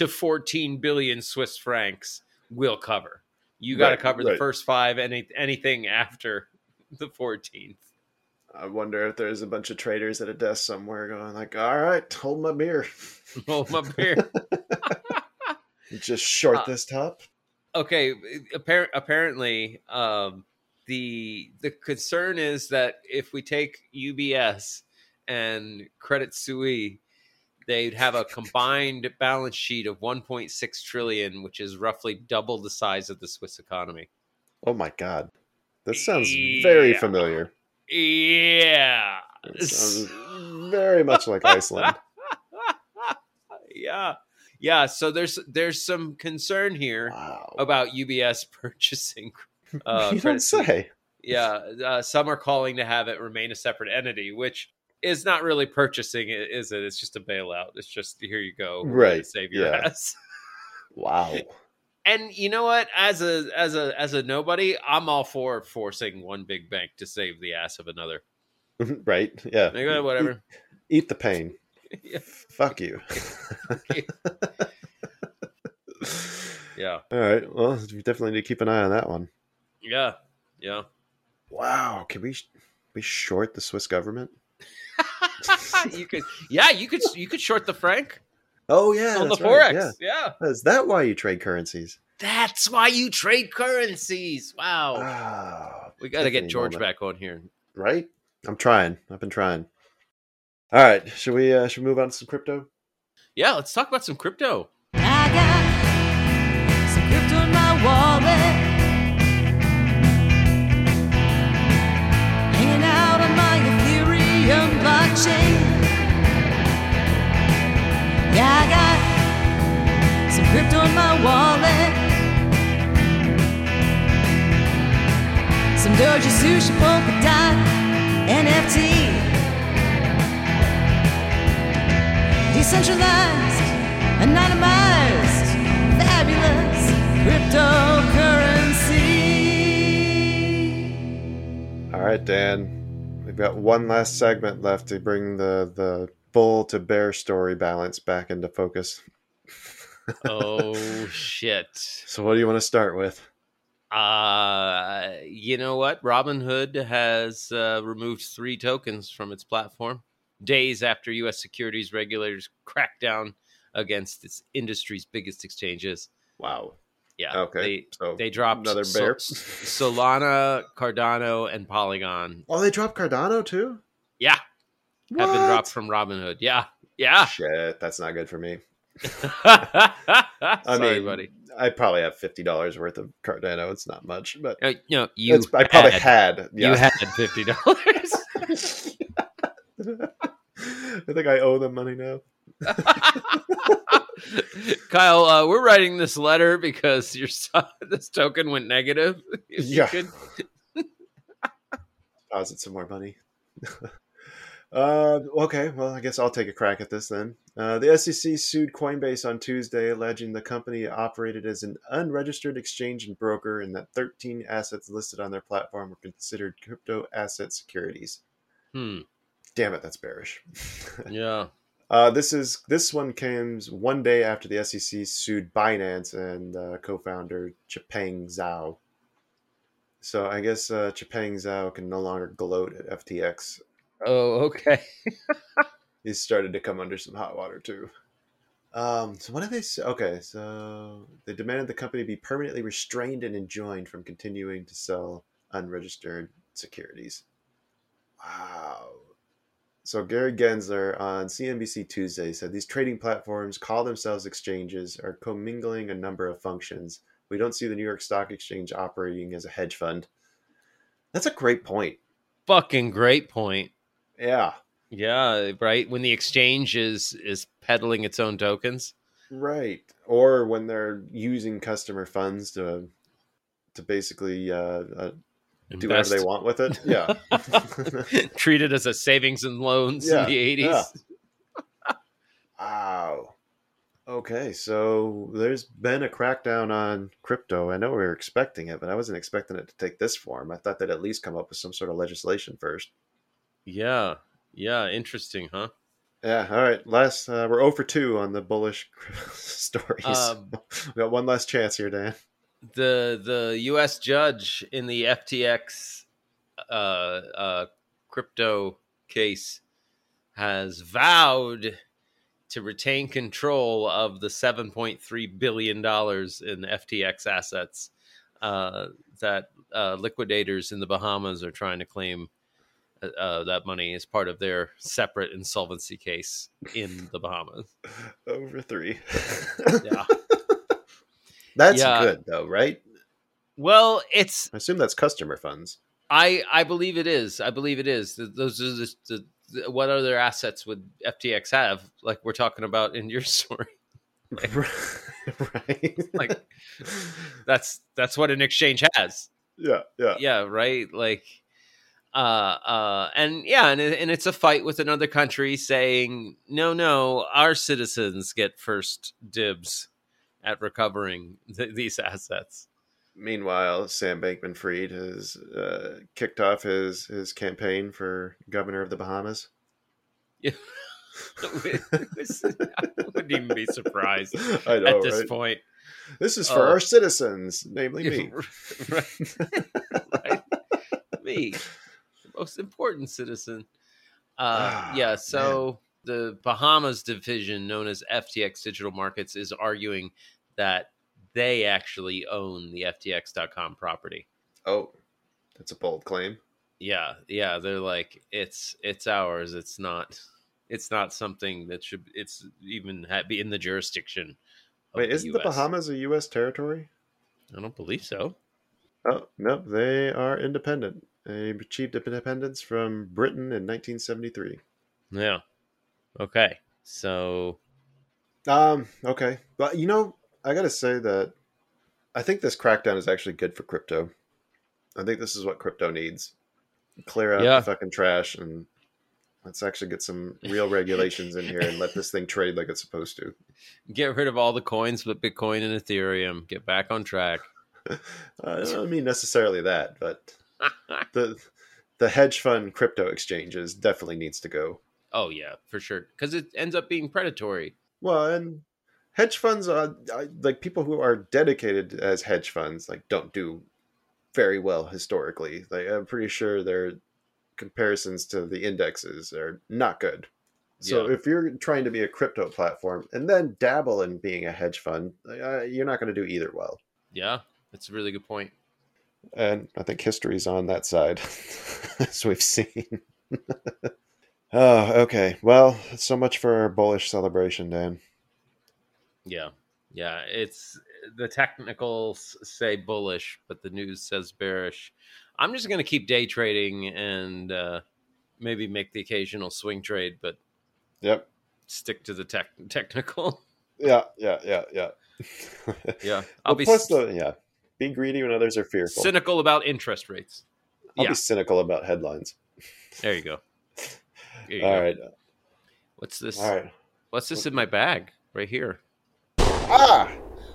to fourteen billion Swiss francs, will cover. You got to Right, cover the first five. Any anything after the fourteenth. I wonder if there's a bunch of traders at a desk somewhere going like, "All right, hold my beer, Hold my beer. just short Uh, this top." okay appar- apparently um the the concern is that if we take ubs and credit suisse they'd have a combined balance sheet of 1.6 trillion which is roughly double the size of the swiss economy Oh my god, this sounds very familiar. yeah It sounds very much like Iceland. yeah yeah so there's there's some concern here Wow. about ubs purchasing uh, you don't say. yeah uh, some are calling to have it remain a separate entity which is not really purchasing it is it it's just a bailout it's just here you go Right, save your yeah. ass Wow. and you know what as a as a as a nobody i'm all for forcing one big bank to save the ass of another right? Yeah. Uh, whatever Eat, eat the pain. Yeah. Fuck you. yeah All right. Well, we definitely need to keep an eye on that one. yeah yeah Wow. Can we we short the Swiss government? you could yeah you could you could short the franc Oh yeah, on the right, forex Yeah. yeah Is that why you trade currencies? that's why you trade currencies wow Ah, we got to get george moment. back on here right? I'm trying. I've been trying. All right. Should we uh, should we move on to some crypto? yeah let's talk about some crypto Blockchain. Yeah, I got some crypto in my wallet. Some Doji Sushi Polka Dot NFT. Decentralized, anonymized, fabulous cryptocurrency. All right, Dan. We've got one last segment left to bring the the bull to bear story balance back into focus. oh shit So, what do you want to start with? uh you know what robinhood has uh, removed three tokens from its platform days after us securities regulators cracked down against its industry's biggest exchanges Wow. Yeah Okay. they, so they dropped another Sol- bear. solana cardano and polygon oh, they dropped Cardano too. yeah have been dropped from robinhood yeah yeah Shit, that's not good for me. sorry mean, buddy I probably have fifty dollars worth of Cardano. It's not much, but Uh, no you it's, I probably had, had. you had fifty dollars I think I owe them money now. Kyle, uh, we're writing this letter because your this token went negative. If you Yeah. could- deposit some more money. uh, okay, well, I guess I'll take a crack at this then. Uh, the SEC sued Coinbase on Tuesday, alleging the company operated as an unregistered exchange and broker, and that 13 assets listed on their platform were considered crypto asset securities. Hmm. Damn it, that's bearish. Yeah. Uh, this is this one comes one day after the SEC sued Binance and uh, co-founder Changpeng Zhao. So I guess uh, Changpeng Zhao can no longer gloat at FTX. Oh, okay. He's started to come under some hot water too. Um, so what did they say? Okay, so they demanded the company be permanently restrained and enjoined from continuing to sell unregistered securities. Wow. So Gary Gensler on CNBC Tuesday said these trading platforms call themselves exchanges are commingling a number of functions. We don't see the New York Stock Exchange operating as a hedge fund. That's a great point. Fucking great point. Yeah. Yeah, right. When the exchange is is peddling its own tokens. Right. Or when they're using customer funds to to basically uh, uh, do whatever they want with it. Yeah. Treat it as a savings and loans Yeah, in the eighties. yeah. wow. Okay, so there's been a crackdown on crypto. I know we were expecting it, but I wasn't expecting it to take this form. I thought they'd at least come up with some sort of legislation first. Yeah, yeah, interesting, huh? Yeah, all right. Last, uh, we're 0 for 2 on the bullish stories. Um, we got one last chance here, Dan. The the U.S. judge in the FTX uh, uh, crypto case has vowed to retain control of the 7.3 billion dollars in FTX assets uh, that uh, liquidators in the Bahamas are trying to claim. uh, Uh, that money is part of their separate insolvency case in the Bahamas. Over 3. Yeah. That's Yeah. good, though, right? Well, it's I assume that's customer funds. I I believe it is. I believe it is. Th- Those are the, the, the what other assets would FTX have? Like we're talking about in your story. Like, right? Like that's that's what an exchange has. yeah, yeah. Yeah, right. Like, uh, uh, and yeah, and and it's a fight with another country saying no, no, our citizens get first dibs at recovering th- these assets. Meanwhile, Sam Bankman Fried has uh, kicked off his, his campaign for governor of the Bahamas. Yeah. I wouldn't even be surprised know, at this right? point. This is for Oh. our citizens, namely me. right. right. Me, the most important citizen. Uh, Ah, yeah, so the Bahamas division, known as FTX Digital Markets, is arguing that they actually own the FTX.com property. Oh, that's a bold claim. Yeah, yeah, they're like it's it's ours. It's not it's not something that should it's even be in the jurisdiction. of Wait, isn't the US. Bahamas a U.S. territory? I don't believe so. Oh, no, they are independent. They achieved independence from Britain in 1973. Yeah. Okay. So Um, okay. But, you know, I got to say that I think this crackdown is actually good for crypto. I think this is what crypto needs. Clear out Yeah. the fucking trash and let's actually get some real regulations in here and let this thing trade like it's supposed to. get rid of all the coins but Bitcoin and Ethereum. Get back on track. I don't mean necessarily that, but the the hedge fund crypto exchanges definitely needs to go. Oh yeah, for sure. Because it ends up being predatory. Well, and hedge funds, are like people who are dedicated as hedge funds, like don't do very well historically. Like I'm pretty sure their comparisons to the indexes are not good. So Yeah. if you're trying to be a crypto platform and then dabble in being a hedge fund, uh, you're not going to do either well. Yeah, that's a really good point. And I think history's on that side, as we've seen. oh, okay. Well, so much for our bullish celebration, Dan. Yeah, yeah. It's the technicals say bullish, but the news says bearish. I'm just going to keep day trading and uh, maybe make the occasional swing trade, but Yep. stick to the tech technical. Yeah, yeah, yeah, yeah. Yeah, I'll Well, be plus the yeah, be greedy when others are fearful. cynical about interest rates. I'll yeah. be cynical about headlines. There you go. All go. right, What's this? all right. What's this in my bag right here? Ah,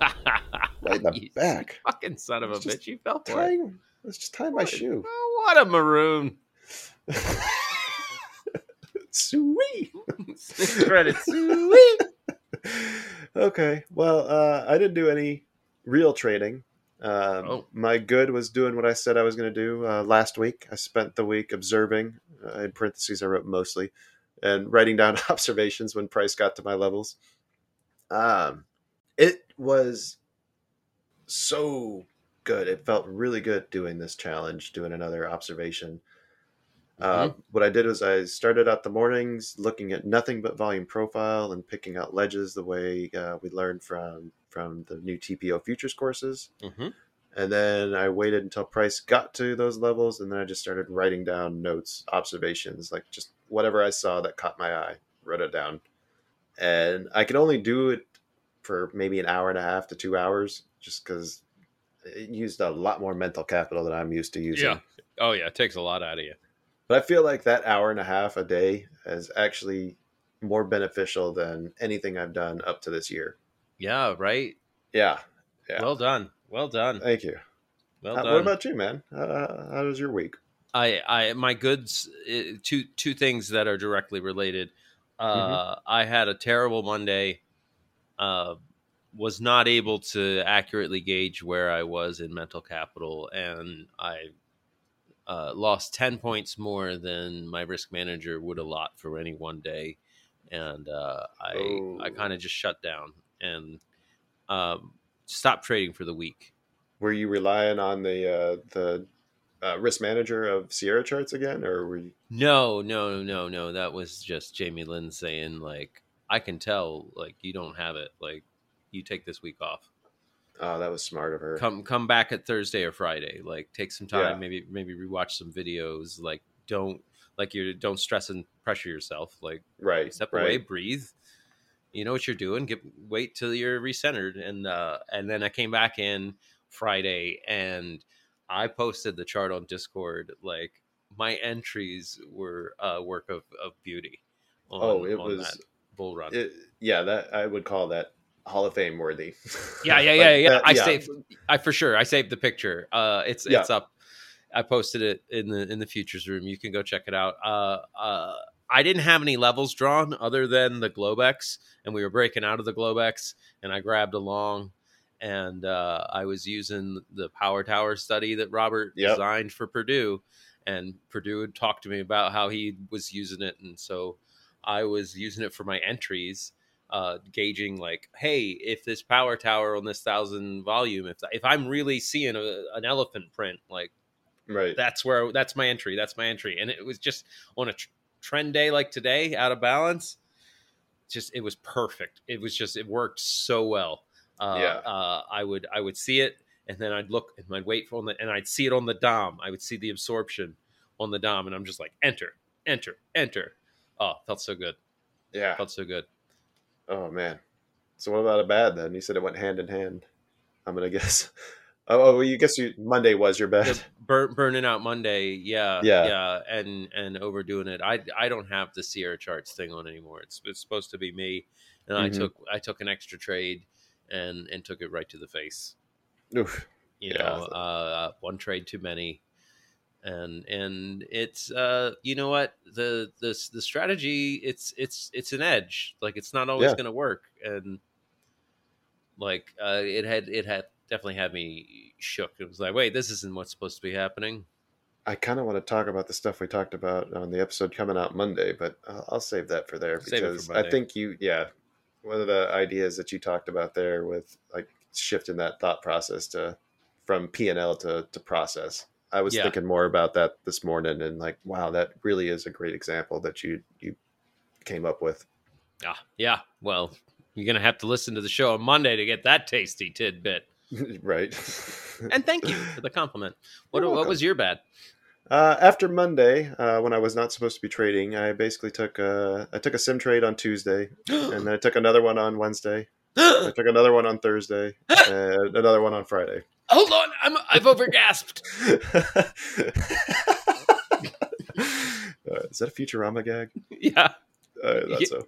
right in the You back. Fucking son of a bitch! You fell for it. Let's just tie my What- shoe. Oh, what a maroon! Sweet. Credit. Sweet. okay. Well, uh, I didn't do any real trading. Um, Oh. My good was doing what I said I was going to do uh, last week. I spent the week observing. Uh, in parentheses, I wrote mostly, and writing down observations when price got to my levels. Um, it was so good. It felt really good doing this challenge, doing another observation. Uh, what I did was I started out the mornings looking at nothing but volume profile and picking out ledges the way uh, we learned from from the new TPO futures courses. hmm And then I waited until price got to those levels, and then I just started writing down notes, observations, like just whatever I saw that caught my eye, wrote it down. And I could only do it for maybe an hour and a half to two hours, just because it used a lot more mental capital than I'm used to using. Yeah. Oh yeah, it takes a lot out of you. But I feel like that hour and a half a day is actually more beneficial than anything I've done up to this year. Yeah, right. Yeah. Yeah. Well done. Well done. Thank you. Well Uh, done. what about you, man? Uh, how was your week? I, I, my goods. uh, Two, two things that are directly related. Uh, Mm-hmm. I had a terrible Monday. Uh, was not able to accurately gauge where I was in mental capital, and I uh, lost ten points more than my risk manager would allot for any one day, and uh, I, I Oh. kind of just shut down and um, stopped trading for the week. Were you relying on the uh, the uh, risk manager of Sierra charts again, or were you? No, no, no, no. That was just Jamie Lynn saying like, I can tell like you don't have it. Like, you take this week off. Oh, that was smart of her. Come come back at Thursday or Friday. Like, take some time. Yeah. Maybe maybe rewatch some videos. Like, don't like you don't stress and pressure yourself. Like, right. step right. away, breathe. You know what you're doing. Get wait till you're recentered, and uh, and then I came back in Friday, and I posted the chart on Discord. Like my entries were a work of, of beauty. On, Oh, it was. bull run. It, yeah, that I would call that Hall of Fame worthy. yeah, yeah, yeah, yeah. that- I saved. I for sure. I saved the picture. Uh, it's Yeah. it's up. I posted it in the in the futures room. You can go check it out. Uh, uh, I didn't have any levels drawn other than the Globex, and we were breaking out of the Globex, and I grabbed along, and uh, I was using the Power Tower study that Robert Yep. designed for Purdue, and Purdue had talked to me about how he was using it, and so I was using it for my entries uh, gauging like, hey, if this power tower on this thousand volume, if if I'm really seeing a, an elephant print, like right. that's where that's my entry, that's my entry, and it was just on a tr- trend day like today, out of balance. Just it was perfect. It was just it worked so well. Uh, Yeah. uh, I would I would see it, and then I'd look and I'd wait for on the and I'd see it on the dom. I would see the absorption on the dom, and I'm just like enter, enter, enter. Oh, felt so good. yeah. Felt so good. Oh man. So what about a bad then? You said it went hand in hand. I'm gonna guess. Oh, oh well, you guess you Monday was your best. burn, burning out Monday, yeah, Yeah. yeah, and and overdoing it. I I don't have the Sierra charts thing on anymore. It's it's supposed to be me, and I Mhm. took I took an extra trade, and and took it right to the face. Oof. You Yeah. know, uh, one trade too many, and and it's uh you know what the the the strategy it's it's it's an edge. Like it's not always Yeah. going to work, and like uh, it had it had definitely had me shook. It was like, wait, this isn't what's supposed to be happening. I kind of want to talk about the stuff we talked about on the episode coming out Monday, but I'll, I'll save that for there Save it for because I think you, yeah, one of the ideas that you talked about there with like shifting that thought process to from P and L to to process. I was Yeah. thinking more about that this morning, and like, wow, that really is a great example that you you came up with. Ah, yeah. Well, you're gonna have to listen to the show on Monday to get that tasty tidbit. right. And thank you for the compliment. What what was your bad? Uh, after Monday, uh, when I was not supposed to be trading, I basically took a, I took a sim trade on Tuesday, and then I took another one on Wednesday. I took another one on Thursday, and another one on Friday. Hold on, I'm I've overgasped. Uh, is that a Futurama gag? yeah. Uh, I thought so.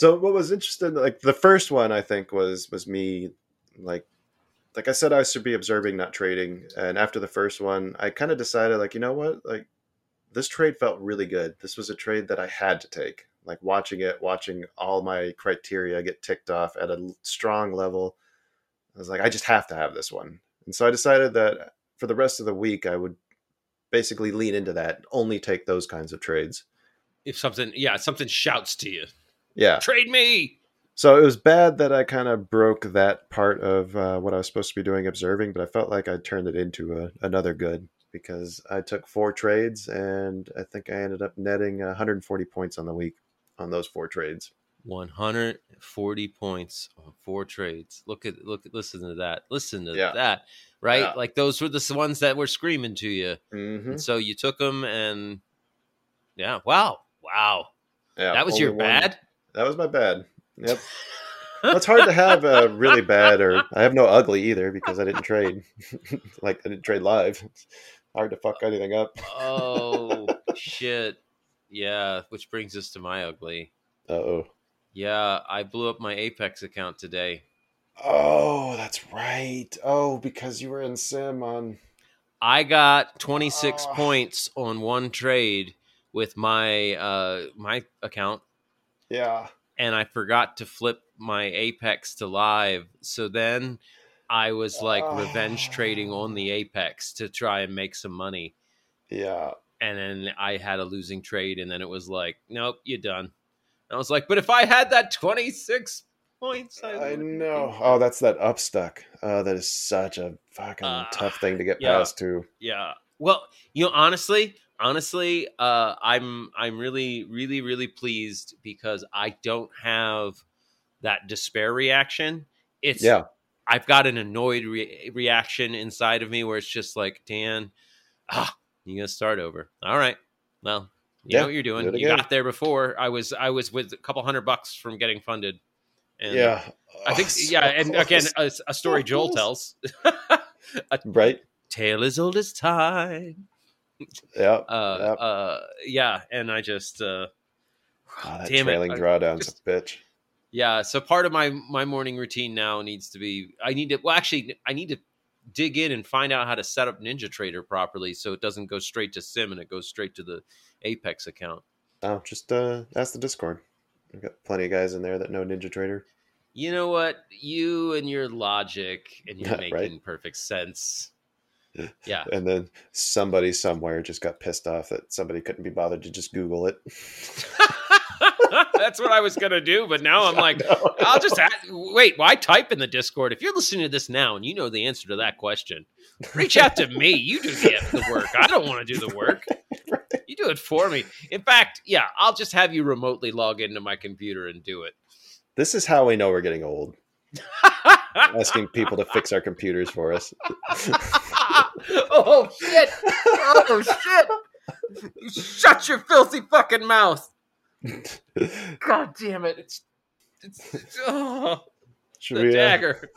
So what was interesting, like the first one, I think was was me, like, like I said, I should be observing, not trading. And after the first one, I kind of decided, like, you know what, like, this trade felt really good. This was a trade that I had to take. Like watching it, watching all my criteria get ticked off at a strong level. I was like, I just have to have this one. And so I decided that for the rest of the week, I would basically lean into that, only take those kinds of trades. If something, yeah, something shouts to you, Yeah. trade me. So it was bad that I kind of broke that part of uh, what I was supposed to be doing, observing, but I felt like I turned it into a, another good because I took four trades and I think I ended up netting 140 points on the week on those four trades. 140 points on four trades. Look at look at listen to that. Listen to Yeah. that. Right? Yeah. Like those were the ones that were screaming to you. Mm-hmm. And so you took them and yeah, wow. Wow. Yeah, that was your one- bad? That was my bad. Yep. Well, it's hard to have a really bad or I have no ugly either because I didn't trade. like I didn't trade live. It's hard to fuck anything up. oh shit. Yeah, which brings us to my ugly. Uh oh. Yeah, I blew up my Apex account today. Oh, that's right. Oh, because you were in sim on. I got 26 Oh. points on one trade with my uh my account Yeah. and I forgot to flip my Apex to live. So then I was like revenge Oh. trading on the Apex to try and make some money. Yeah. And then I had a losing trade and then it was like, nope, you're done. And I was like, but if I had that 26 points, I, I know. Oh, that's that upstuck. Oh, that is such a fucking Ah, tough thing to get yeah. past too. Yeah. Well, you know, honestly, honestly, uh, I'm I'm really, really, really pleased because I don't have that despair reaction. It's Yeah. I've got an annoyed re- reaction inside of me where it's just like, Dan, ah, you gonna start over. All right. Well, you Yeah, know what you're doing. it You got there before. I was I was with a couple hundred bucks from getting funded. And yeah. I think Oh, yeah, and again a, a story So Joel tells. a right. tale as old as time. Yeah. Uh, Yep. uh, yeah, and I just, uh, Oh, that damn it, trailing I drawdown's just- a bitch. yeah. So part of my my morning routine now needs to be. I need to. Well, actually, I need to dig in and find out how to set up Ninja Trader properly, so it doesn't go straight to Sim and it goes straight to the Apex account. Oh, just uh, ask the Discord. We've got plenty of guys in there that know Ninja Trader. You know what? You and your logic and you're Right. making perfect sense. Yeah. And then somebody somewhere just got pissed off that somebody couldn't be bothered to just Google it. That's what I was gonna do, but now I'm like, No. I'll just add, wait. Why type in the Discord? If you're listening to this now and you know the answer to that question, reach out to me. You do the work. I don't want to do the work. You do it for me. In fact, yeah, I'll just have you remotely log into my computer and do it. This is how we know we're getting old. Asking people to fix our computers for us. oh shit! Oh shit! You shut your filthy fucking mouth! God damn it! It's it's, it's oh, Should the we, uh, dagger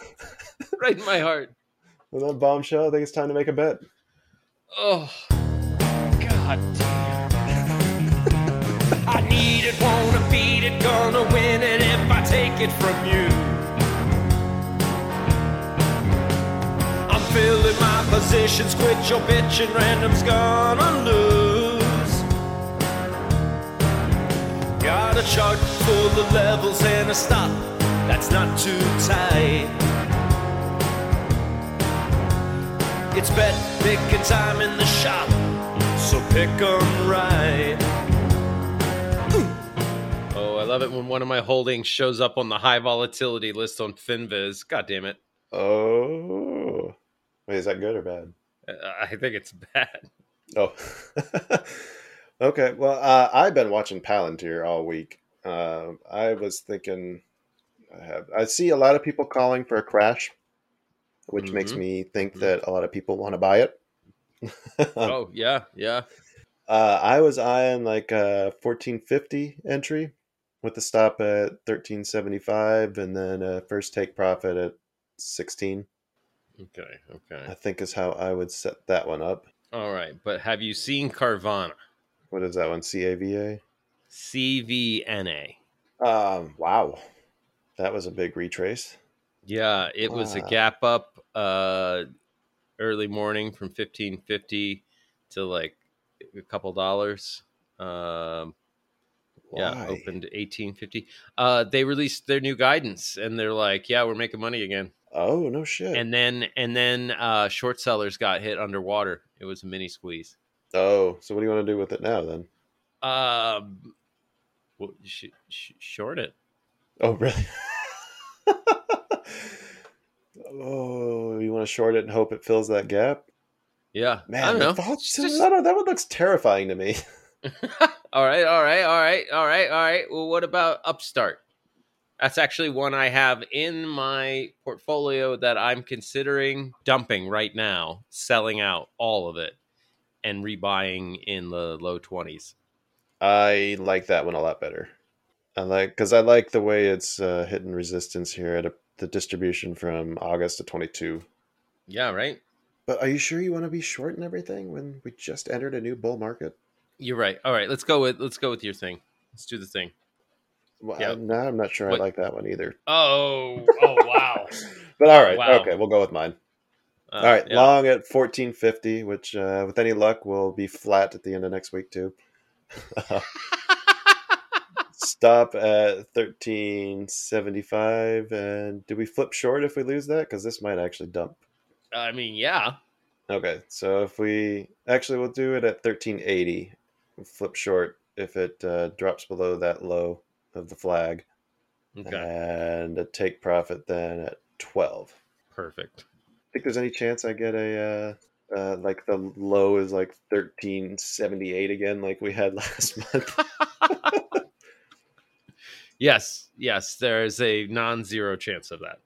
right in my heart. with that bombshell, I think it's time to make a bet. Oh, god damn! I need it, wanna beat it, gonna win it if I take it from you. My positions, quit your bitching, random's gonna lose. Got a chart full of levels and a stop that's not too tight. It's bet picking time in the shop, so pick 'em right. Oh, I love it when one of my holdings shows up on the high volatility list on Finviz. God damn it! Oh. Wait, is that good or bad? I think it's bad. Oh. okay. Well, uh, I've been watching Palantir all week. Uh, I was thinking, I have. I see a lot of people calling for a crash, which makes Mhm. me think that a lot of people want to buy it. Oh yeah, yeah. Uh, I was eyeing like a 1450 entry with the stop at 1375 and then a first take profit at 16. Okay, okay. I think is how I would set that one up. All right, but have you seen Carvana? What is that one? C A V A? C V N A. Um, wow. That was a big retrace. Yeah, it was a gap up uh early morning from 1550 to like a couple dollars. Um yeah, opened 1850. Uh they released their new guidance and they're like, "Yeah, we're making money again." Oh, no shit. And then and then uh short sellers got hit underwater. It was a mini squeeze. oh, so what do you want to do with it now then? Um well, sh- sh- short it. Oh, really? oh, you want to short it and hope it fills that gap? Yeah. Man, I don't know. the thoughts- It's just- that, that one looks terrifying to me. all right, all right, all right, all right, all right. Well, what about Upstart? That's actually one I have in my portfolio that I'm considering dumping right now, selling out all of it and rebuying in the low 20s. I like that one a lot better. I like because I like the way it's uh, hitting resistance here at a, the distribution from August to 22. Yeah, right? But are you sure you want to be short and everything when we just entered a new bull market? You're right. All right, let's go with let's go with your thing. Let's do the thing. Well, Yep. I'm, not, I'm not sure What- I like that one either. Oh, oh wow. But all right, Wow. okay, we'll go with mine. Uh, all right, yeah. long at 1450, which uh, with any luck will be flat at the end of next week too. Stop at 1375, and do we flip short if we lose that? Because this might actually dump. I mean, yeah. Okay, so if we actually we'll do it at 1380, flip short if it uh, drops below that low of the flag, Okay. and a take profit then at 12. Perfect. think there's any chance I get a uh, uh, like the low is like 1378 again, like we had last month. Yes, yes, there is a non-zero chance of that.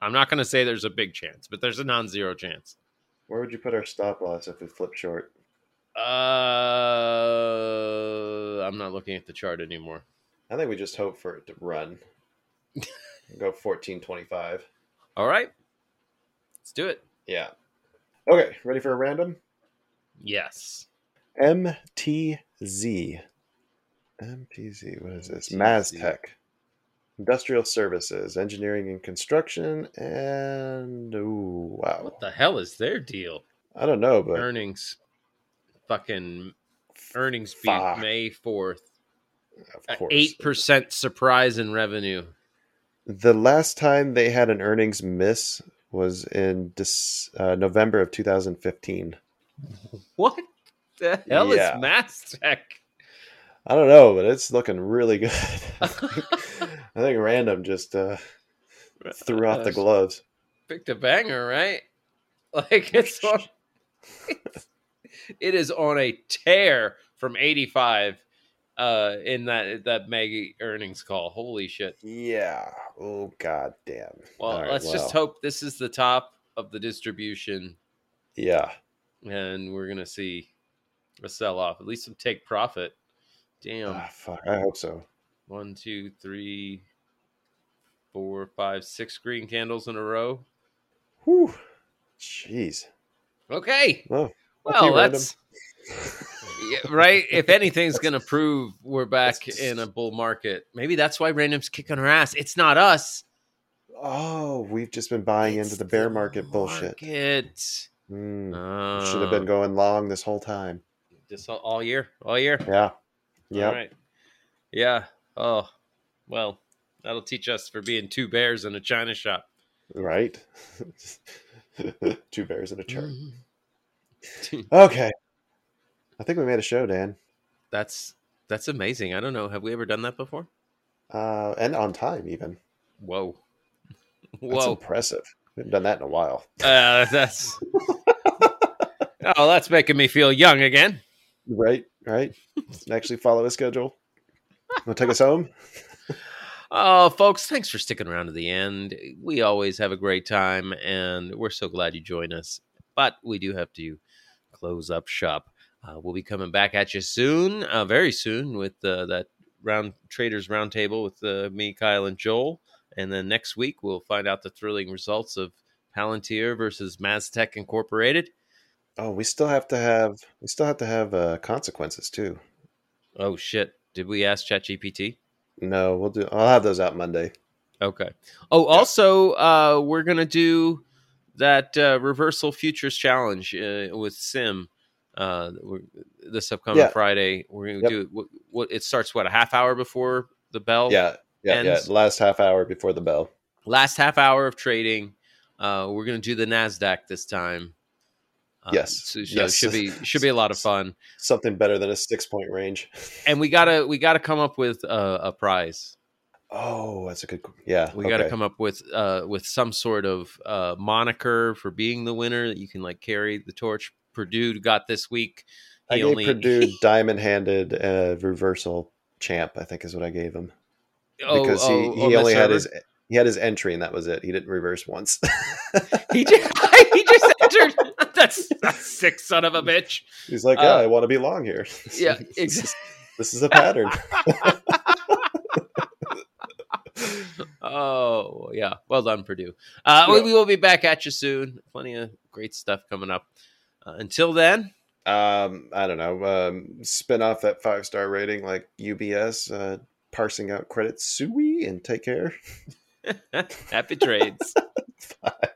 I'm not going to say there's a big chance, but there's a non-zero chance. Where would you put our stop loss if we flip short? Uh, I'm not looking at the chart anymore. I think we just hope for it to run. Go 1425. All right, let's do it. Yeah. Okay, ready for a random? Yes. MTZ. MTZ, what is this? MTZ. MasTec. Industrial Services, Engineering and Construction, and ooh, wow. What the hell is their deal? I don't know, but Earnings, fucking earnings beat May fourth. Of course. Eight percent surprise in revenue. The last time they had an earnings miss was in Dec- uh, November of 2015. What the hell Yeah. is? I don't know, but it's looking really good. I think, I think Random just uh, threw off the gloves. picked a banger, right? Like it's on, it is on a tear from 85 uh in that that Maggie earnings call. Holy shit. Yeah. Oh god damn. Well, right, let's just hope this is the top of the distribution Yeah. and we're going to see a sell off. At least some take profit. Damn. Ah, fuck. I hope so. One, two, three, four, five, six green candles in a row. Whew. Jeez. Okay. Well, Well, that's yeah, right. If anything's going to prove we're back in a bull market, maybe that's why random's kicking our ass. It's not us. Oh, we've just been buying It's into the bear the market bullshit. market. Mm, should have been going long this whole time. just all, all year, all year. Yeah. Yeah. Right. Yeah. Oh, well, that'll teach us for being two bears in a china shop. Right. Two bears in a. Mm-hmm. Okay. I think we made a show, Dan. That's that's amazing. I don't know. Have we ever done that before? Uh, and on time, even. Whoa. That's Whoa. impressive. We haven't done that in a while. Uh, that's. oh, that's making me feel young again. Right, right. Actually, follow a schedule. Want to take us home? Oh, folks, thanks for sticking around to the end. We always have a great time, and we're so glad you join us. But we do have to close up shop. Uh, we'll be coming back at you soon, uh, very soon, with uh, that round traders roundtable with uh, me, Kyle, and Joel. And then next week we'll find out the thrilling results of Palantir versus MasTec Incorporated. Oh, we still have to have we still have to have uh, consequences too. Oh shit! Did we ask ChatGPT? No, we'll do. I'll have those out Monday. Okay. Oh, also, uh, we're gonna do that uh, reversal futures challenge uh, with Sim. Uh, we're, this upcoming Yeah. Friday, we're gonna Yep. do what, what? It starts what a half hour before the bell. Yeah, yeah, yeah. Last half hour before the bell. Last half hour of trading. Uh, we're gonna do the Nasdaq this time. Uh, Yes. so, so Yes. it should be should be a lot of fun. Something better than a six point range. And we gotta we gotta come up with a, a prize. Oh, that's a good. Yeah, We got to come up with uh with some sort of uh moniker for being the winner that you can like carry the torch. Purdue got this week. I He gave only Purdue diamond handed uh, reversal champ. I think is what I gave him oh, because oh, he, oh, he only had his he had his entry and that was it. He didn't reverse once. he just he just entered. That's that's sick son of a bitch. He's like, yeah, Uh, I want to be long here. Yeah, this, is, exactly. this is a pattern. Oh yeah, well done, Purdue. Uh, Yeah. we will be back at you soon. Plenty of great stuff coming up. Uh, until then, um, I don't know. Um, spin off that five star rating like UBS. Uh, parsing out Credit Suisse, and take care. Happy trades.